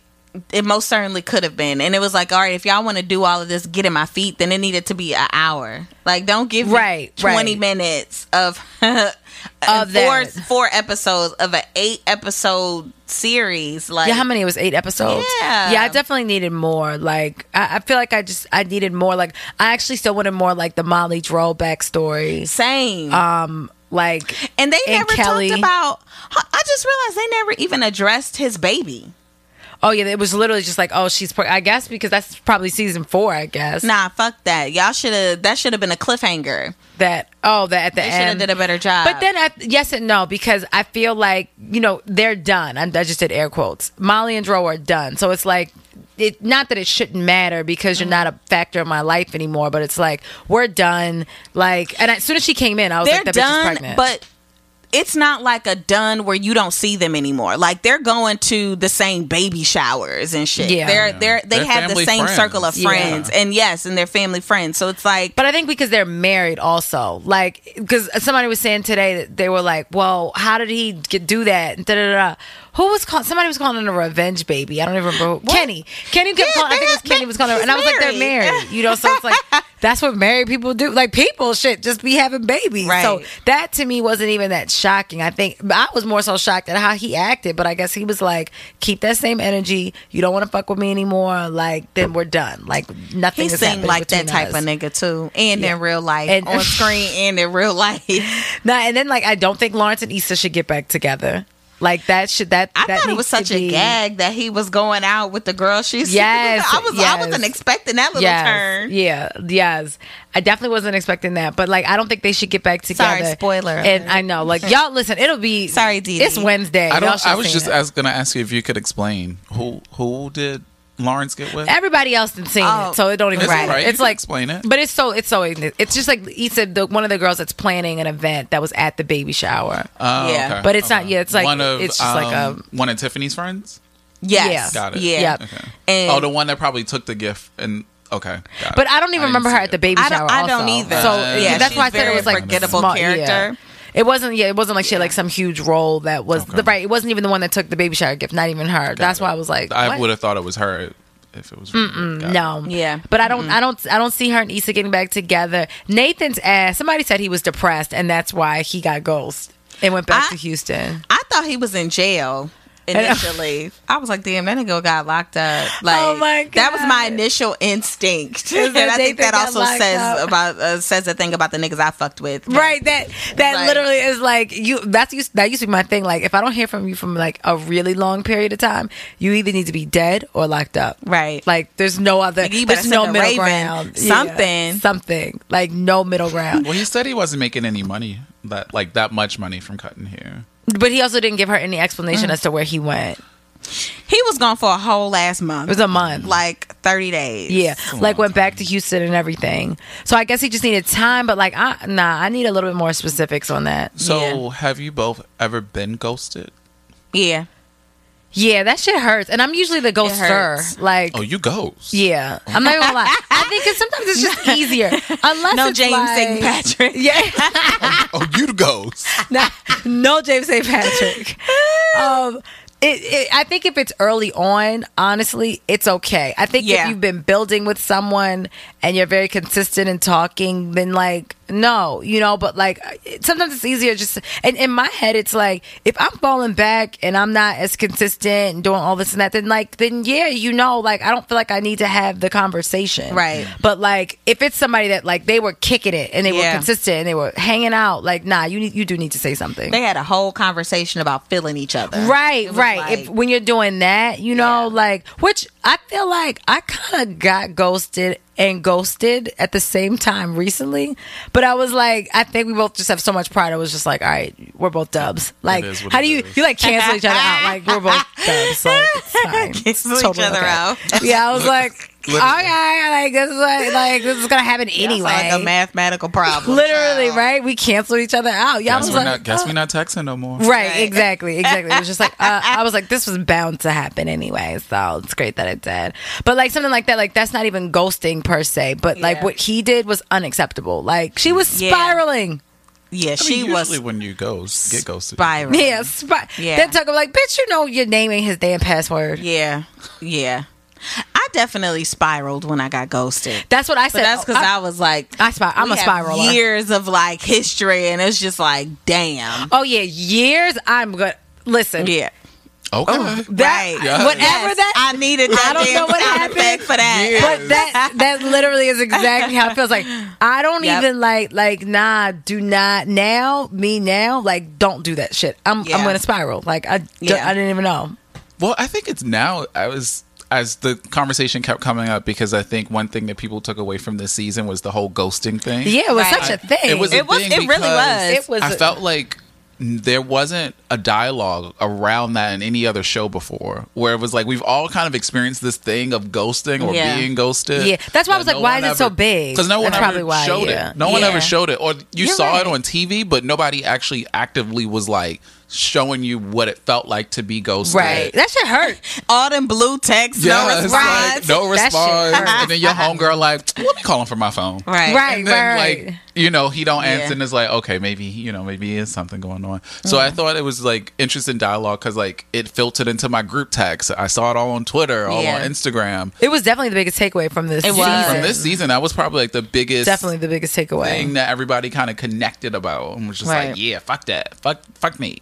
it most certainly could have been, and it was like, all right, if y'all want to do all of this, get in my feet, then it needed to be an hour. Like, don't give me Right, twenty right. minutes of Of four that. four episodes of an eight episode series. Like, yeah, how many? It was eight episodes. Yeah. yeah. I definitely needed more. Like, I, I feel like I just I needed more. Like, I actually still wanted more like the Molly Dro backstory. same. Um, like, and they and never Kelly. talked about. I just realized they never even addressed his baby. Oh yeah, it was literally just like, oh, she's. Pre- I guess because that's probably season four. I guess Nah, fuck that. Y'all should have. That should have been a cliffhanger. that. Oh, that at the end. They should have end. did a better job. But then, I, yes and no, because I feel like you know they're done. I, I just did air quotes. Molly and Dro are done, so it's like it. Not that it shouldn't matter because you're mm-hmm. not a factor in my life anymore, but it's like we're done. Like, and as soon as she came in, I was they're like, "That bitch is done, pregnant." but it's not like a done where you don't see them anymore. Like they're going to the same baby showers and shit. Yeah. they're Yeah. they're they They're have the same friends. circle of Yeah. friends, and yes, and they're family friends. So it's like, But I think because they're married also. Like, because somebody was saying today that they were like, well, how did he get, do that? Da, da, da, da. Who was calling? Somebody was calling it a revenge baby. I don't even remember. Who. Kenny. Kenny kept Yeah, calling, I think it was Kenny was calling her. And I was like, they're married. married. You know, so it's like, that's what married people do. Like people shit just be having babies. Right. So that to me wasn't even that shocking. I think I was more so shocked at how he acted, but I guess he was like, keep that same energy. You don't want to fuck with me anymore. Like then we're done. Like nothing. He seemed like that type us. of nigga too, and Yeah. in real life, And- on screen, and in real life. Nah, and then like I don't think Lawrence and Issa should get back together. Like that should that I that thought it was to such a gag that he was going out with the girl. She's Yes, I was I wasn't expecting that little Yes, turn. Yeah, yes. I definitely wasn't expecting that, but like I don't think they should get back together. Sorry, spoiler And alert. I know, like y'all, listen, it'll be Sorry, Dee Dee. It's Wednesday. I don't. I was just it. ask, gonna ask you if you could explain who who did Lawrence get with. Everybody else did seen Oh. it, so it don't even It's matter. alright. You It's can like explain it. but it's so it's so it's just like Issa, the one of the girls that's planning an event that was at the baby shower. Oh, Yeah. okay, But it's not- yeah, it's like- one of it's just like a- um, one of Tiffany's friends. Yes, Yeah. Got it. Yeah, Yep. Okay. And- oh, the one that probably took the gift and okay. Got But it. I don't even didn't remember her see at the it. baby I don't- I don't either. So Uh, yeah, Yeah, that's why I said it was like forgettable small- yeah. Character. It wasn't. Yeah, it wasn't like she had like some huge role that was Okay. the right. It wasn't even the one that took the baby shower gift. Not even her. that's it. why I was like, I would have thought it was her if it was. Got it. No. Yeah. But I don't I don't I don't see her and Issa getting back together. Nathan's ass, somebody said he was depressed and that's why he got ghost and went back I- to Houston. I thought he was in jail initially. I was like, damn, that nigga got locked up. Like, Oh my God. that was my initial instinct, and I think that also says up? about uh, says a thing about the niggas I fucked with. Right, that that Like- literally is like you. That's used, that used to be my thing. Like if I don't hear from you from like a really long period of time, you either need to be dead or locked up. Right. Like there's no other. Like, there's no middle raven, ground. something. something like no middle ground. Well, he said he wasn't making any money that like that much money from cutting hair. But he also didn't give her any explanation mm. as to where he went. He was gone for a whole last month. It was a month. like thirty days. Yeah, a like long went back to Houston and everything. So I guess he just needed time, but like, I, nah, I need a little bit more specifics on that. So, Yeah. have you both ever been ghosted? yeah. Yeah, that shit hurts, and I'm usually the ghoster. Like, Oh, you ghost? yeah, I'm not gonna lie. I think 'cause sometimes it's just easier, unless No it's James like, St. Patrick. Yeah, Oh, you the ghost. Nah, no James St. Patrick. Um, it, it, I think if it's early on, honestly, it's okay. I think Yeah. if you've been building with someone and you're very consistent in talking, then like no, you know. But like sometimes it's easier just. And in my head, it's like if I'm falling back and I'm not as consistent and doing all this and that, then like then yeah, you know, like I don't feel like I need to have the conversation, Right. But like if it's somebody that like they were kicking it and they were consistent and they were hanging out, like nah, you need you do need to say something. They had a whole conversation about feeling each other. Right, right. like- if when you're doing that, you know, Yeah. like which I feel like I kind of got ghosted and ghosted at the same time recently, but I was like, I think we both just have so much pride. I was just like, all right, we're both dubs. Like, how do you is. you like cancel each other out? Like we're both dubs. Like it's fine. Cancel It's each other okay. out. Yeah, I was like, Literally. okay, like this is like, like this is gonna happen That's anyway. like a mathematical problem. Literally, child. right? We canceled each other out. Y'all Guess was we're like, not. Guess oh. we not texting no more. Right, Right. exactly, exactly. It was just like uh, I was like, this was bound to happen anyway, so it's great that it did. But like something like that, like that's not even ghosting per se, but like Yeah. what he did was unacceptable. Like she was spiraling. Yeah, I she mean, was usually when you ghost, get ghosted. spiraling. Yeah, spir- Yeah. Then talk about like, bitch, you know your name ain't his damn password. Yeah, yeah. I definitely spiraled when I got ghosted. That's what I But said. that's because I, was like, I spir- I'm a have spiraler. Years of like history, and it's just like, damn. Oh yeah, years. I'm good. Listen, Yeah. Okay. that right. Yeah. whatever Yes, that I needed that I don't know what sound happened, for that. But that that literally is exactly how it feels. Like I don't Yep. even like like nah. Do not now me now. Like don't do that shit. I'm Yeah. I'm gonna spiral. Like I Yeah. I didn't even know. Well, I think it's now. I was as the conversation kept coming up because I think one thing that people took away from this season was the whole ghosting thing. Yeah, it was Right. such a thing. It was. a It was- thing it really was. It was I felt like there wasn't a dialogue around that in any other show before, where it was like we've all kind of experienced this thing of ghosting or Yeah. being ghosted. Yeah, that's why I was that like, why one is it so big? Because no one That's ever probably why, showed yeah. it. No one ever showed it, or you You're saw it on TV, but nobody actually actively was like showing you what it felt like to be ghosted. Right. That should hurt. All them blue texts, Yeah, no response. like no response, and then your homegirl like, "Let me call him from my phone." right. Right. and then right. like you know he don't answer Yeah. and it's like okay maybe you know maybe is something going on so i thought it was like interesting dialogue because like it filtered into my group text i saw it all on twitter all Yeah. on instagram It was definitely the biggest takeaway from this It was. season. from this season that was probably like the biggest Definitely the biggest takeaway. thing that everybody kind of connected about and was just Right. like yeah fuck that fuck fuck me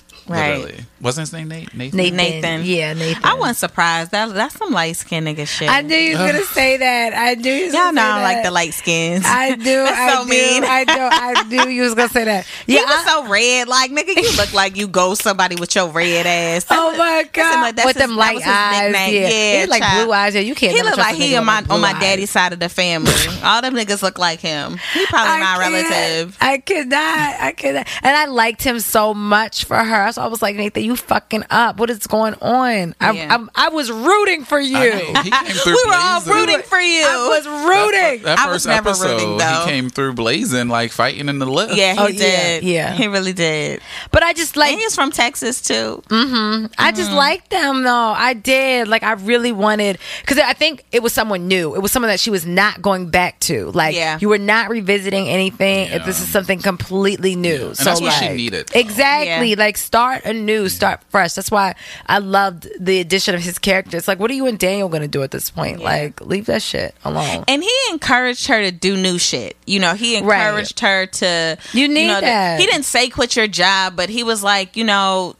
Right. Literally. wasn't his name nate nathan Nathan. Nathan. Yeah, Nathan. I wasn't surprised. That that's some light skinned nigga shit. I knew you was gonna say that. I knew you was Y'all know I like the light skins. I do. That's I so do. mean. I do. I knew you was gonna say that. He was I- so red. Like, nigga, you look like you go somebody with your red ass. oh my god! like that's With his- them light eyes, yeah, Yeah, He like child. blue eyes. Yeah, you can't. He look like he on my on blue my eyes. daddy's side of the family. All them niggas look like him. He probably my I can't. relative. I cannot. I cannot. And I liked him so much for her. So I was like, Nathan, you fucking up. What is going on? I, Yeah. I, I was rooting for you. I know, he came through We were all rooting for you. I was rooting. that I was first never episode rooting, though. he came through blazing like fighting in the Lyft yeah, he Oh, did. yeah. he really did. but I just like And he's from Texas too. Mm-hmm. I just mm-hmm. liked them though. I did. Like I really wanted because I think it was someone new. It was someone that she was not going back to. Like Yeah. you were not revisiting anything. Yeah. This is something completely new. And so that's what she needed, though. Exactly. Yeah. Like start anew, start fresh. That's why I loved the addition of his character. It's like, what are you and Daniel gonna do at this point? Like, leave that shit alone. And he encouraged her to do new shit. You know, he Right. encouraged her to. You need know, to- that. he didn't say quit your job, but he was like, you know,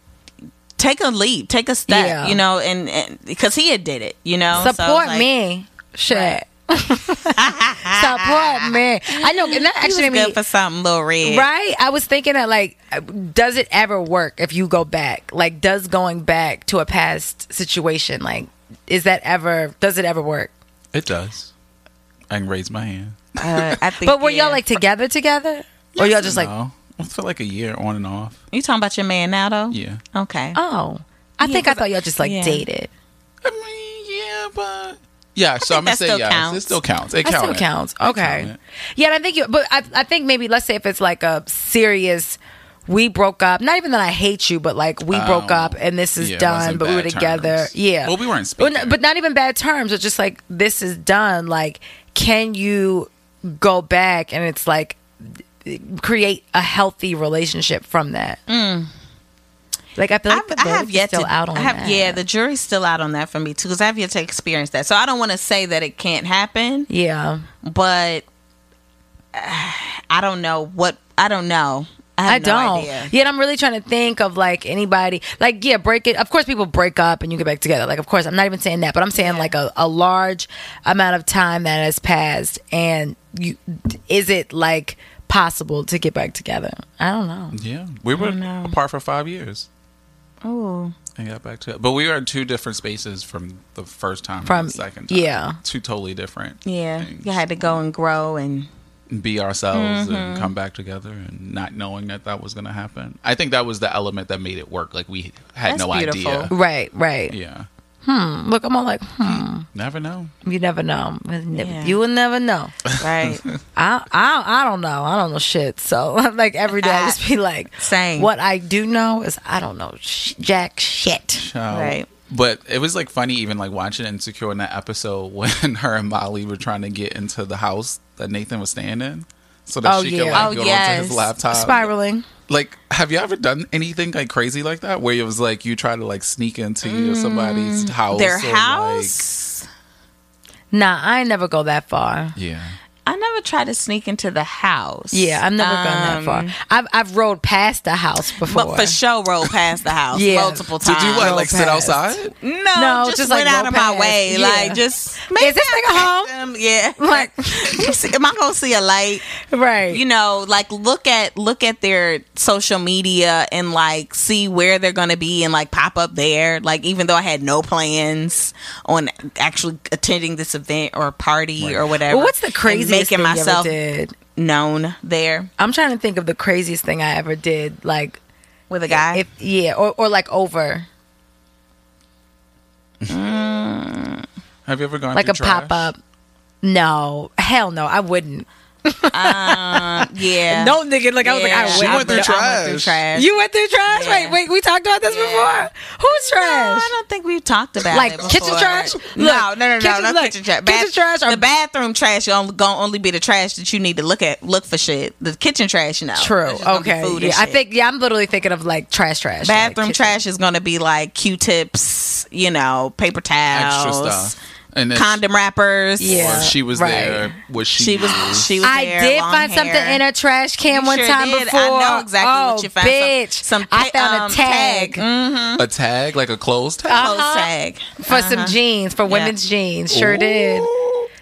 take a leap, take a step. Yeah. You know, and because he had did it. You know, So Support like, me. Shit. Support me. I know, and that He was actually made me good for something, little red. Right? I was thinking that like does it ever work if you go back? Like does going back to a past situation like is that ever does it ever work? it does i can raise my hand Uh, I think. But were yeah. y'all like together together? Or y'all just like no. I feel like a year on and off. you talking about your man now though? Yeah. Okay. oh. I Yeah, think I thought y'all just like yeah. dated. I mean, yeah, but yeah. So I'm gonna say still yes. counts. It still counts. It That still counts. Okay. Yeah, and I think you but I I think maybe let's say if it's like a serious we broke up. Not even that I hate you, but like we broke Oh. up and this is Yeah, done, but we were together. terms. Yeah. Well, we weren't speaking. n- but not even bad terms. It's just like this is done. Like, can you go back and it's like create a healthy relationship from that? Mm. Like I feel like I've, the I have verdict's yet still to. out on I have, that. Yeah, the jury's still out on that for me too, because I've yet to experience that. So I don't want to say that it can't happen, yeah. but uh, I don't know what. I don't know. I, have I no don't. idea. Yet I'm really trying to think of like anybody. Like yeah, break it. Of course, people break up and you get back together. Like of course, I'm not even saying that, but I'm saying like a, a large amount of time that has passed, and you is it like possible to get back together? I don't know. Yeah, we were apart for five years Oh, and got back to it. But we were in two different spaces from the first time From- and the second time. yeah. two totally different. yeah. things. You had to go and grow and. be ourselves Mm-hmm. and come back together and not knowing that that was going to happen. I think that was the element that made it work. Like we had That's no beautiful. idea. Right, right. Yeah, Look, I'm all like, hmm. never know. You never know. You will never know. Right. I, I I don't know. I don't know shit. So like every day I just be like, saying What I do know is I don't know sh- jack shit. Child. Right. But it was like funny, even like watching Insecure in that episode when her and Molly were trying to get into the house that Nathan was staying in, so that Oh, she yeah. could like Oh, go onto yes. his laptop. Spiraling. Like, have you ever done anything like crazy like that, where it was like you try to like sneak into somebody's house, Mm. Their or, like- house. Nah, I never go that far. yeah. I never tried to sneak into the house. Yeah, I've never gone that Um, far. I've I've rode past the house before. But for sure, rolled past the house Yeah. multiple times. Did you what, Roll like sit outside? No, No, just, just, went out roll of my way. Yeah. Like just Is this nigga home? home? Yeah. Like- Let me see, am I gonna see a light? right. You know, like look at look at their social media and like see where they're gonna be and like pop up there. Like even though I had no plans on actually attending this event or party or whatever. well, what's the crazy? craziest making myself did? known there I'm trying to think of the craziest thing I ever did. Like with a guy? if yeah, or or like over mm. Have you ever gone like a pop up. No, hell no, I wouldn't. Um, yeah. No nigga, like I was like, I went, went through I trash. through trash. You went through trash? Yeah. Wait, wait, we talked about this before. Who's No, trash? I don't think we've talked about Like it kitchen trash? no, Look, no, no, no, kitchen- no, look, kitchen trash. kitchen trash or- the bathroom trash only gonna only be the trash that you need to look at, look for shit. The kitchen trash, you know. True. That's just gonna be Okay. food Yeah, I think yeah, I'm literally thinking of like trash, trash. bathroom like, trash is gonna be like Q-tips, you know, paper Extra towels, stuff. And then condom wrappers. Yeah. Or she was Right. there. Was she? She was. She was. I there, did long find something in a trash can You one sure time did. before. I know exactly oh, what you found. Some- Bitch, some I found um, a tag, tag. a tag, like a clothes tag. Uh-huh. Clothes tag. for some jeans, for women's jeans. Sure did.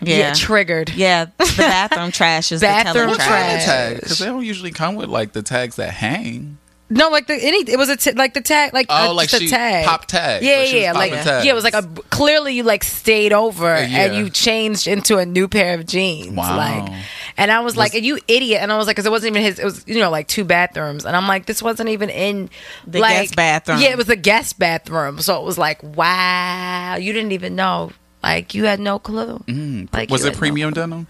Yeah. Yeah, triggered. Yeah, the bathroom trash is Bathroom the telling trash. trash. because they don't usually come with like the tags that hang. No, like the any. It was a t- like the tag, like Oh, uh, like just a she tag. popped tags. Yeah, Like yeah, like tags. yeah. It was like a clearly you like stayed over Uh, yeah. and you changed into a new pair of jeans. Wow. Like, and I was like, Was- you idiot. And I was like, because it wasn't even his. It was you know like two bathrooms, and I'm like, this wasn't even in The like, guest bathroom. Yeah, it was the guest bathroom. So it was like, wow, you didn't even know. Like you had no clue. Like was it had no- premium denim?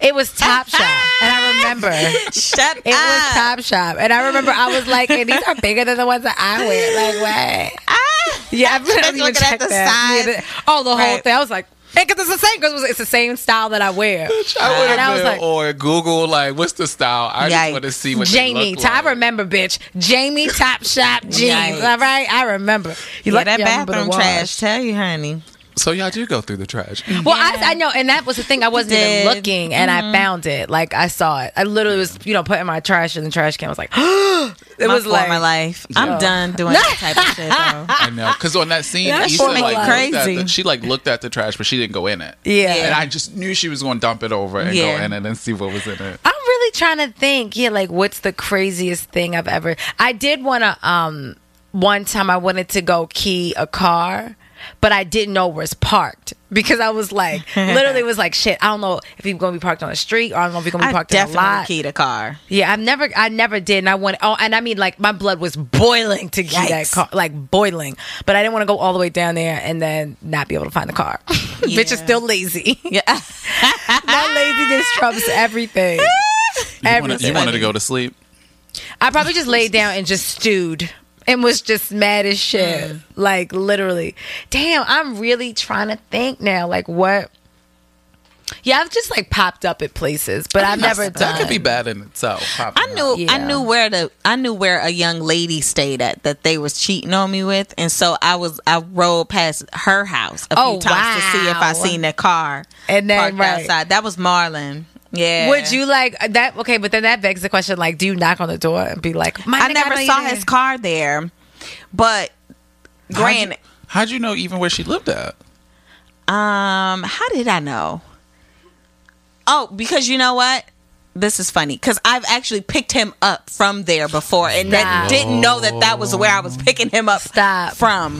It was Topshop, and I remember. Shut It was. Topshop, and I remember I was like, hey, "These are bigger than the ones that I wear." Like, what? Ah, yeah, I didn't even looking check at the that. size. Yeah, the- oh, the whole Right. thing. I was like, because it's the same. Because it's the same style that I wear. I would have been like, or Google like what's the style? I just want to see what Jamie, They look Top- like. I remember, bitch. Jamie Topshop jeans. Yikes. All right, I remember. You Yeah, lucky that I remember the bathroom trash. Tell you, honey. So y'all do go through the trash. Well, I, I know, and that was the thing. I wasn't even did. Mm-hmm. looking, and I found it. Like I saw it. I literally was, you know, putting my trash in the trash can. I was like, it My was like, former life. I'm done doing that type of shit. Though. I know because on that scene, That's Issa like crazy. the, she like looked at the trash, but she didn't go in it. yeah. And I just knew she was going to dump it over and Yeah. go in it and see what was in it. I'm really trying to think. Yeah, like what's the craziest thing I've ever? I did want to. Um, one time I wanted to go key a car, but I didn't know where it's parked because I was like, literally was like, shit. I don't know if he's gonna be parked on the street or I don't know if he's gonna be I parked in a definitely lot. keyed a car. Yeah, I've never, I never did, and I went. Oh, and I mean, like my blood was boiling to get that car, like boiling. But I didn't want to go all the way down there and then not be able to find the car. Bitch is Yeah. still lazy. Yeah. My laziness trumps everything. You wanted, Everything. you wanted to go to sleep. I probably just laid down and just stewed and was just mad as shit. Mm. Like literally. Damn, I'm really trying to think now. Like what? Yeah, I've just like popped up at places, but I've never thought that done. could be bad in itself. I knew. Yeah. I knew where the I knew where a young lady stayed at that they was cheating on me with, and so I was I rolled past her house a few Oh, times to see if I seen their car And then, parked right. outside. That was Marlon. Yeah. Would you like that? Okay, but then that begs the question: like, do you knock on the door and be like, My I nigga, never know you saw there." his car there, but How'd granted, how'd you know even where she lived at? um, how did I know? Oh, because you know what? This is funny because I've actually picked him up from there before, and that didn't know that that was where I was picking him up Stop. from.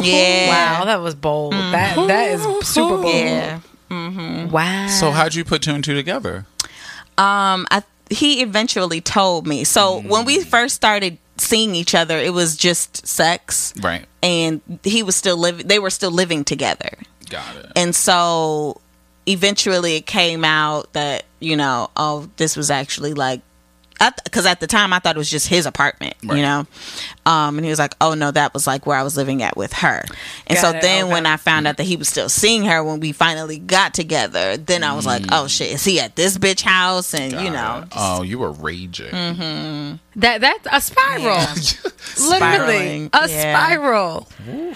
Yeah. Wow, that was bold. That that is super bold. Yeah. Wow. So how'd you put two and two together? um I he eventually told me. So when we first started seeing each other, it was just sex. Right. And he was still living they were still living together. Got it. And so eventually it came out that, you know, oh, this was actually like because at the time I thought it was just his apartment, Right. you know, um, and he was like, "Oh no, that was like where I was living at with her." And so it, then okay. when I found out mm-hmm. that he was still seeing her when we finally got together, then I was like, "Oh mm. shit, is he at this bitch house?" And you know, oh, you were raging. Mm-hmm. that that's a spiral. Literally Spiraling, a yeah. spiral.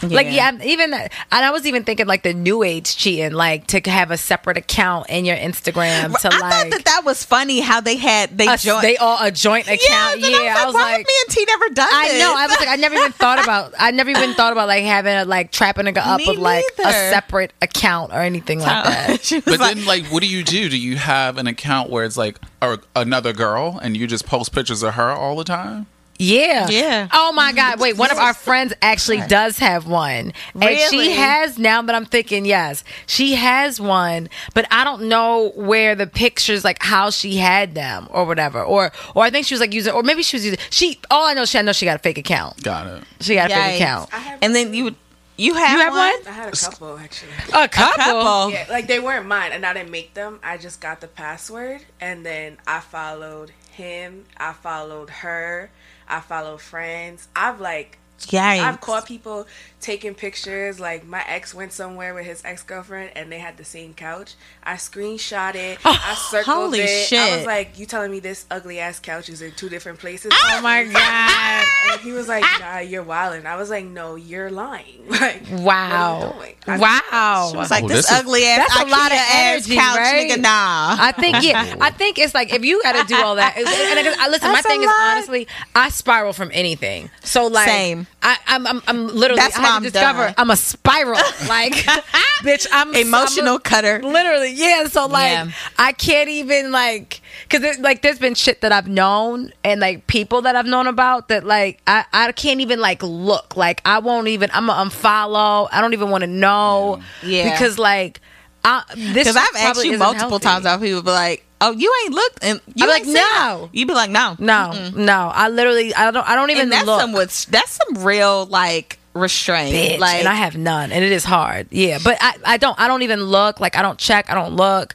Like yeah, I'm even and I was even thinking like the new age cheating, like to have a separate account in your Instagram to I thought that that was funny how they had they a- joined. they all a joint account. yeah, Yeah, I was why like. have me and T never done I this? know. I was like, I never even thought about. I never even thought about like having a like trapping a nigga up Me with like a separate account or anything like that. But like, then, like, what do you do? Do you have an account where it's like a, another girl and you just post pictures of her all the time? Yeah. Yeah. Oh my God. Wait, one of our friends actually does have one. And she has now, but I'm thinking, yes, she has one, but I don't know where the pictures, like how she had them or whatever. Or, or I think she was like using, or maybe she was using, she, all I know, she, I know she got a fake account. Got it. She got a Yikes. fake account. and then you would You have, You have one? one? I had a couple actually. A couple. couple. Yeah, like they weren't mine, and I didn't make them. I just got the password, and then I followed him. I followed her. I follow friends. I've like Yikes. I've caught people taking pictures. Like my ex went somewhere with his ex girlfriend, and they had the same couch. I screenshot it. Oh, I circled holy it. I was like, "You telling me this ugly ass couch is in two different places?" Oh my god! And he was like, "Nah, you're wilding." I was like, "No, you're lying." Like, Wow! What are you doing? I- Wow! It's like Oh, this, this is- ugly ass That's a lot of energy, couch, right? nigga. Nah. I think yeah. I think it's like if you got to do all that. And, and, and- I- listen, my That's a thing is honestly, I spiral from anything. So like, Same. I, I'm, I'm, I'm literally. That's I why had I'm to discover done. I'm a spiral. Like, bitch, I'm Emotional I'm cutter. literally, yeah. So like, Yeah. I can't even like, cause it, like there's been shit that I've known and like people that I've known about that like I, I can't even like look. Like I won't even. I'm a unfollow. I don't even want to know. Yeah. Because like. I, this Because I've asked you multiple healthy. times how people be like, "Oh, you ain't looked," and you I'm like, no. it." You be like, "No, No, no. I literally, I don't, I don't even And that's look. some with that's some real like restraint. bitch, like and I have none, and it is hard. Yeah, but I, I don't, I don't even look. Like I don't check. I don't look.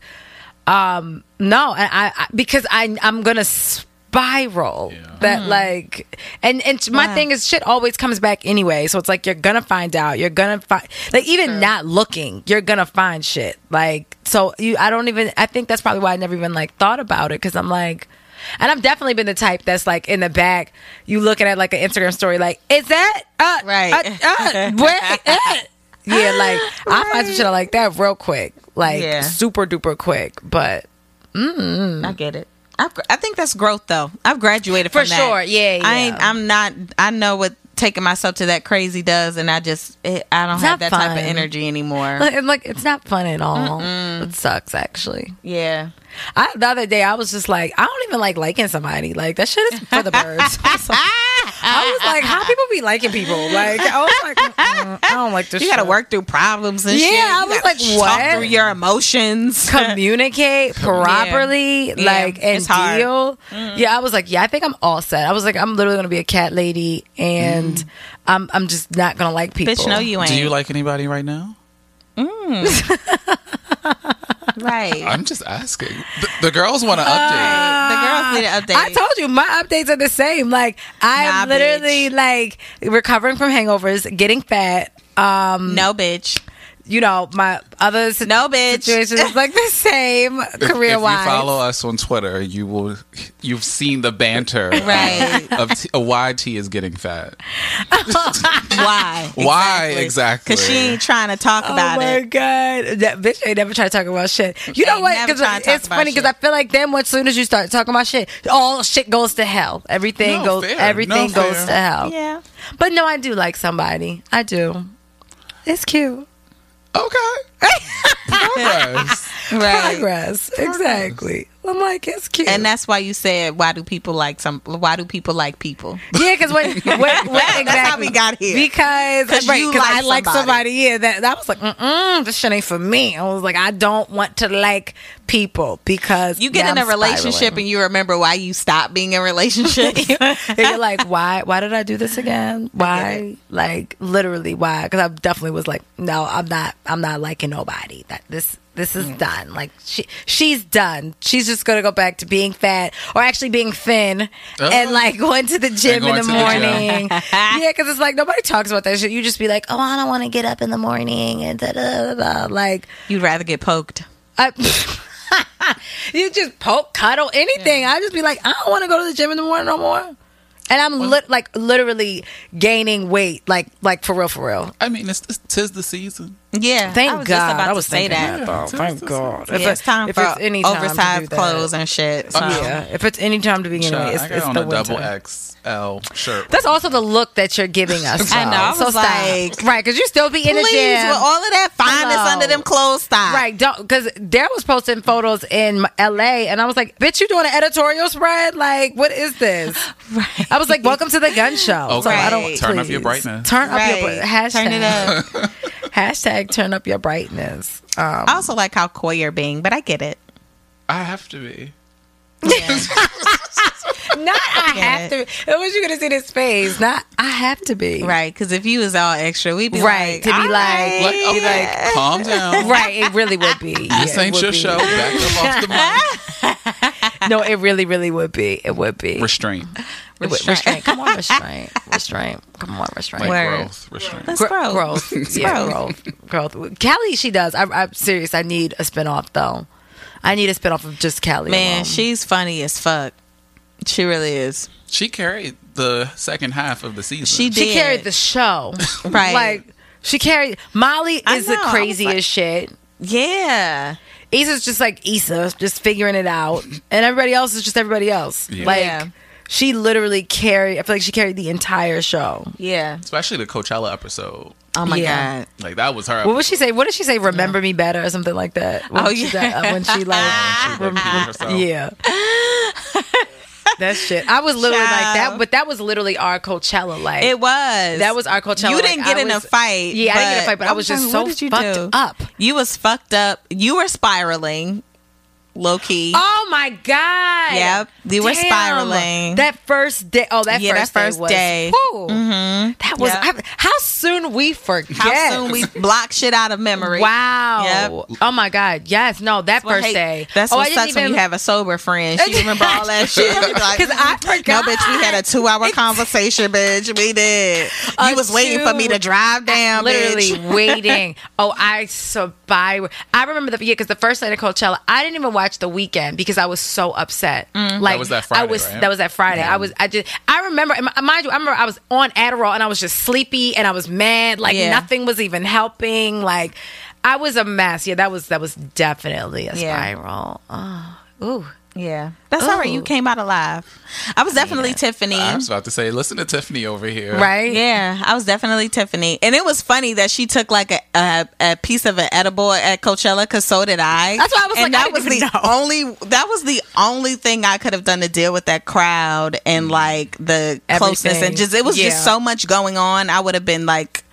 Um, no, and I, I because I, I'm gonna spiral. That like, and and my Wow. thing is, shit always comes back anyway. So it's like you're gonna find out. You're gonna find, like even not looking, you're gonna find shit. Like so, you, I don't even. I think that's probably why I never even like thought about it because I'm like. And I've definitely been the type that's like in the back, you looking at like an Instagram story, like, is that uh, Right. uh, uh, where, uh, yeah, like I find some shit like that real quick, like Yeah. super duper quick. But mm. I get it. I've, I think that's growth, though. I've graduated For from that. sure. Yeah, I yeah. I'm not. I know what taking myself to that crazy does, and I just. It, I don't It's have that type of energy anymore. like, like, it's not fun at all. It sucks actually. yeah. I, the other day, I was just like, I don't even like liking somebody. Like that shit is for the birds. I was like, I was like, how people be liking people? Like I was like, mm, I don't like this. You got to work through problems and shit. Yeah, shit. I was gotta like, Talk what? through your emotions. communicate properly, Yeah, like and it's hard. deal. Mm. Yeah, I was like, yeah, I think I'm all set. I was like, I'm literally gonna be a cat lady, and mm. I'm I'm just not gonna like people. Bitch, no, you ain't. Do you like anybody right now? Mm. right? I'm just asking. The, the girls want to update. the girls need an update. I told you my updates are the same. Like I'm Nah, literally like recovering from hangovers, getting fat. Um, no, bitch. You know my other si- No, bitch. situations is like the same If- career if wise. you follow us on Twitter, you will. You've seen the banter Right. of, of t- uh, why T is getting fat. Why? Why exactly? Because she ain't trying to talk Oh about my it. god, that bitch ain't never trying to talk about shit. You know Ain't what? never 'Cause tryna it's funny because I feel like then, as soon as you start talking about shit, all shit goes to hell. Everything No, goes, fair. everything No, goes fair. to hell. Yeah. But no, I do like somebody. I do. It's cute. Okay. Progress. Right. Progress, exactly. I'm like, it's cute. And that's why you said, why do people like some? Why do people like people? yeah, because what, when, when exactly That's how we got here. Because 'Cause right, you like I like somebody. somebody. Yeah, that that was like, mm this shit ain't for me. I was like, I don't want to like people because You get yeah, in a I'm relationship spiraling. and you remember why you stopped being in relationships. and you're like, why? Why did I do this again? Why? Like, literally, why? Because I definitely was like, no, I'm not. I'm not liking nobody. That this this is mm. done. Like she she's done. She's just gonna go back to being fat or actually being thin Oh. and like going to the gym in the to the morning. yeah, because it's like nobody talks about that shit. You just be like, oh, I don't want to get up in the morning and da da da. Like, You'd rather get poked. I, you just poke, cuddle, anything. I just be like, I don't want to go to the gym in the morning no more. And I'm lit, like literally gaining weight, like like for real, for real. I mean, it's, it's tis the season. Yeah. Thank I was God. Just about I was to say that. that. though. Thank God. Yeah, it's time if for it's any time to do oversized that- clothes and shit. Oh, so. yeah, if it's any time to begin Child, with, it's, I got it's on the a winter. double XL shirt. That's also the look that you're giving us. I know, though. I was so stop. like, right, because you still be in the Please, gym. with all of that fineness Hello. under them clothes, stop. Right, don't because Dare was posting photos in L.A. and I was like, "Bitch, you doing an editorial spread? Like, what is this?" Right. I was like, "Welcome to the gun show." Okay. So I don't Right. Turn up your please. brightness. Turn up your Right. bri- hashtag. Turn it up. hashtag turn up your brightness. Um, I also like how coy you're being, but I get it. I have to be. Not I have to. I was you gonna see this face. Not I have to be. Right, because if you was all extra, we'd be Right, like, to be "All like- Like, right." okay, calm down. Right. It really would be. This Yeah, ain't your be. show. Back up off the mic. No, it really, really would be. It would be. Restraint. It restraint. Come on, restraint. Restraint. Come on, restraint. Like growth. Restraint. That's Gro- growth. growth. It's yeah, growth. growth. Growth. Kelly, she does. I, I'm serious. I need a spinoff though. I need a spinoff of just Kelly. Man, alone. she's funny as fuck. She really is. She carried the second half of the season. She did. she carried the show. Right. Like she carried. Molly is the craziest like- shit. Yeah. Issa's just like Issa, just figuring it out, and everybody else is just everybody else. Yeah. Like Yeah. she literally carried. I feel like she carried the entire show. Yeah. Especially the Coachella episode. Oh my Yeah. god. Like that was her. What would she say? What did she say? Remember me better or something like that? When Oh, she, yeah. when she like, She like herself. yeah. that shit. I was literally like that, but that was literally our Coachella. Like It was. that was our Coachella. You didn't get I in a fight. Yeah, I didn't get in a fight, but I was just so what did you fucked do? up. You was fucked up. You were spiraling, low key. Oh my god! Yep, you were spiraling. That first day. Oh, that Yeah, that first first day. Was, day. Whew. Mm-hmm. That was Yep. I- how soon we forget. How soon we block shit out of memory. Wow. Yep. Oh my god. Yes. No. That Well, first hey, day. That's oh, what sucks when you have a sober friend. She remember all that shit. Because I forgot. No, bitch, we had a two hour conversation, bitch. We did. A You was waiting for me to drive down, literally bitch. waiting. Oh, I survived. I remember the yeah, because the first night of Coachella, I didn't even watch the Weeknd because I was so upset. Mm. Like was that I was right? that was that Friday. I was I just I remember mind you, I remember I was on Adderall and I was just sleepy and I was mad. Like Yeah. nothing was even helping. Like I was a mess. Yeah, that was that was definitely a Yeah. spiral. Oh, ooh. Yeah. That's all right. You oh. came out alive. I was definitely Tiffany. I was about to say, listen to Tiffany over here. Right? Yeah, I was definitely Tiffany, and it was funny that she took like a a, a piece of an edible at Coachella because so did I. That's why I was and like, I that was the know. only that was the only thing I could have done to deal with that crowd and mm-hmm. like the closeness and just it was Yeah. just so much going on. I would have been like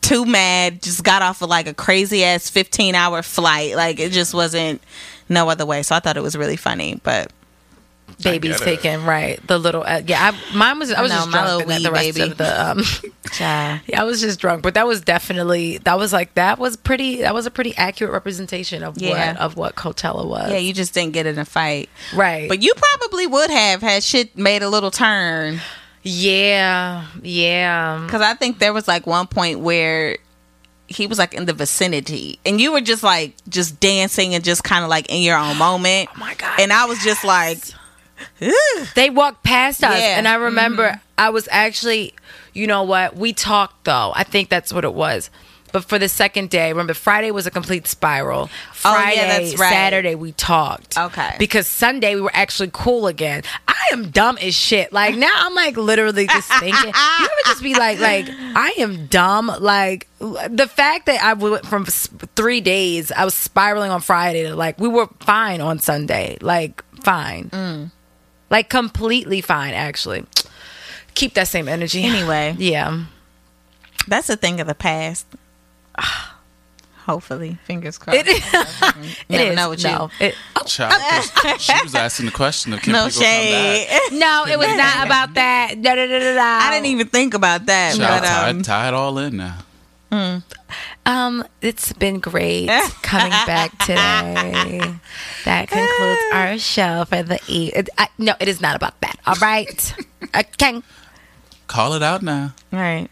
too mad. Just got off of like a crazy ass fifteen hour flight. Like it just wasn't no other way. So I thought it was really funny, but. Baby's get taken right. The little uh, yeah. I, mine was I was know, just drunk little and the rest baby. of the um. Child. Yeah, I was just drunk, but that was definitely that was like that was pretty that was a pretty accurate representation of Yeah. what of what Coachella was. Yeah, you just didn't get in a fight. right. But you probably would have had shit made a little turn. yeah, yeah. Because I think there was like one point where he was like in the vicinity and you were just like just dancing and just kind of like in your own moment. Oh my God, And I was just like, "Ugh." They walked past us, Yeah. and I remember Mm-hmm. I was actually, you know what? We talked though. I think that's what it was. But for the second day, remember Friday was a complete spiral. Oh, Friday, yeah, that's right. Saturday we talked. Okay. Because Sunday we were actually cool again. I am dumb as shit. Like now I'm like literally just thinking. you ever just be like, like I am dumb. Like the fact that I went from three days, I was spiraling on Friday to like we were fine on Sunday. Like fine. Mm. Like completely fine, actually. Keep that same energy. Anyway. Yeah. that's a thing of the past. Hopefully, fingers crossed. It, it Never is. know with you. no. It, Child, 'cause she was asking the question of can no people come shade. back? no, it was not about that. Da, da, da, da, da. I didn't even think about that. Child, but tie, um, tie it all in now. Um, it's been great coming back today. That concludes our show for the e. It, I, no, it is not about that. All right. Okay. Call it out now. right.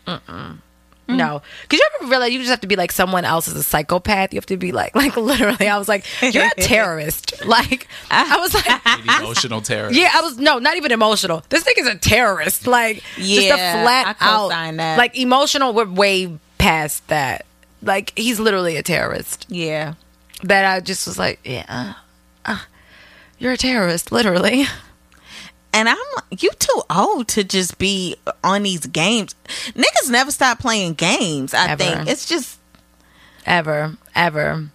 No, because you ever realize you just have to be like someone else is a psychopath. You have to be like, like literally. I was like, you're a terrorist. Like, I was like, Emotional terrorist. Yeah, I was no, not even emotional. This thing is a terrorist. Like just a Yeah, flat out. that. Like emotional, we're way past that. Like he's literally a terrorist. Yeah. That I just was like, yeah, uh, uh, you're a terrorist, literally. And I'm you too old to just be on these games. Niggas never stop playing games. I Ever. think it's just Ever, ever,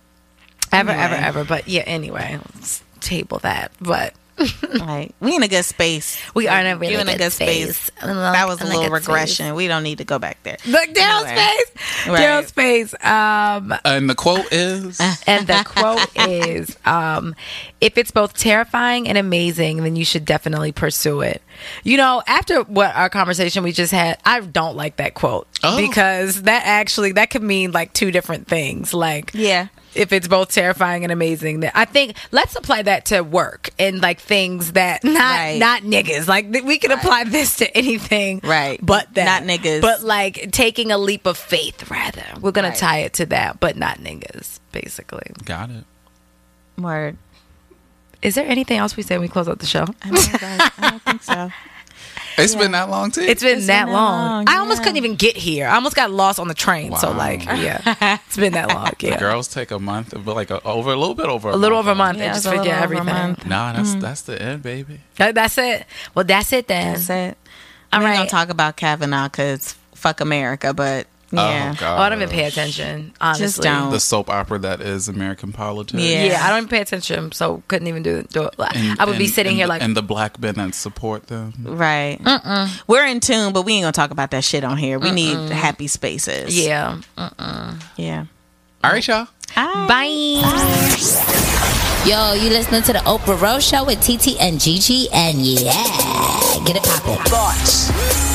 ever, Anyway. ever, ever. But yeah, anyway, let's table that. But Like we in a good space. We are in a really You in a good good space. space. I love- That was a like little good space. regression. We don't need to go back there. Look, Daryl's Anyway. face. Right. Daryl's face. Um, And the quote is and the quote is um, if it's both terrifying and amazing then you should definitely pursue it you know after what our conversation we just had i don't like that quote Oh. because that actually that could mean like two different things like Yeah. If it's both terrifying and amazing then i think let's apply that to work and like things that not Right. not niggas like th- we can apply this to anything Right. but that Not niggas. but like taking a leap of faith rather we're gonna Right. tie it to that but not niggas basically got it. Word. is there anything else we say when we close out the show? I, know, right? I don't think so. It's been that long too. It's been It's that been that long. long, I almost couldn't even get here. I almost got lost on the train. So like, yeah, it's been that long. Yeah, Girls take a month, but like a, over a little bit over a little over a month. month Yeah, and it's just a forget little over a everything. month. Nah, that's mm-hmm. that's the end, baby. That- that's it. Well, that's it then. That's it. I'm not right. gonna talk about Kavanaugh because fuck America, but Oh, yeah. Oh god. Oh, I don't even pay attention. Honestly, Just don't. The soap opera that is American politics. Yeah. Yeah. I don't even pay attention, so couldn't even do, do it. And- I would be sitting here the- like, and the black men that support them. Right. We're in tune, but we ain't gonna talk about that shit on here. We need happy spaces. yeah. Yeah. All right, y'all. Bye. Yo, you listening to the Oprah Rose Show with TT and Gigi, and yeah, get it poppin'. Thoughts.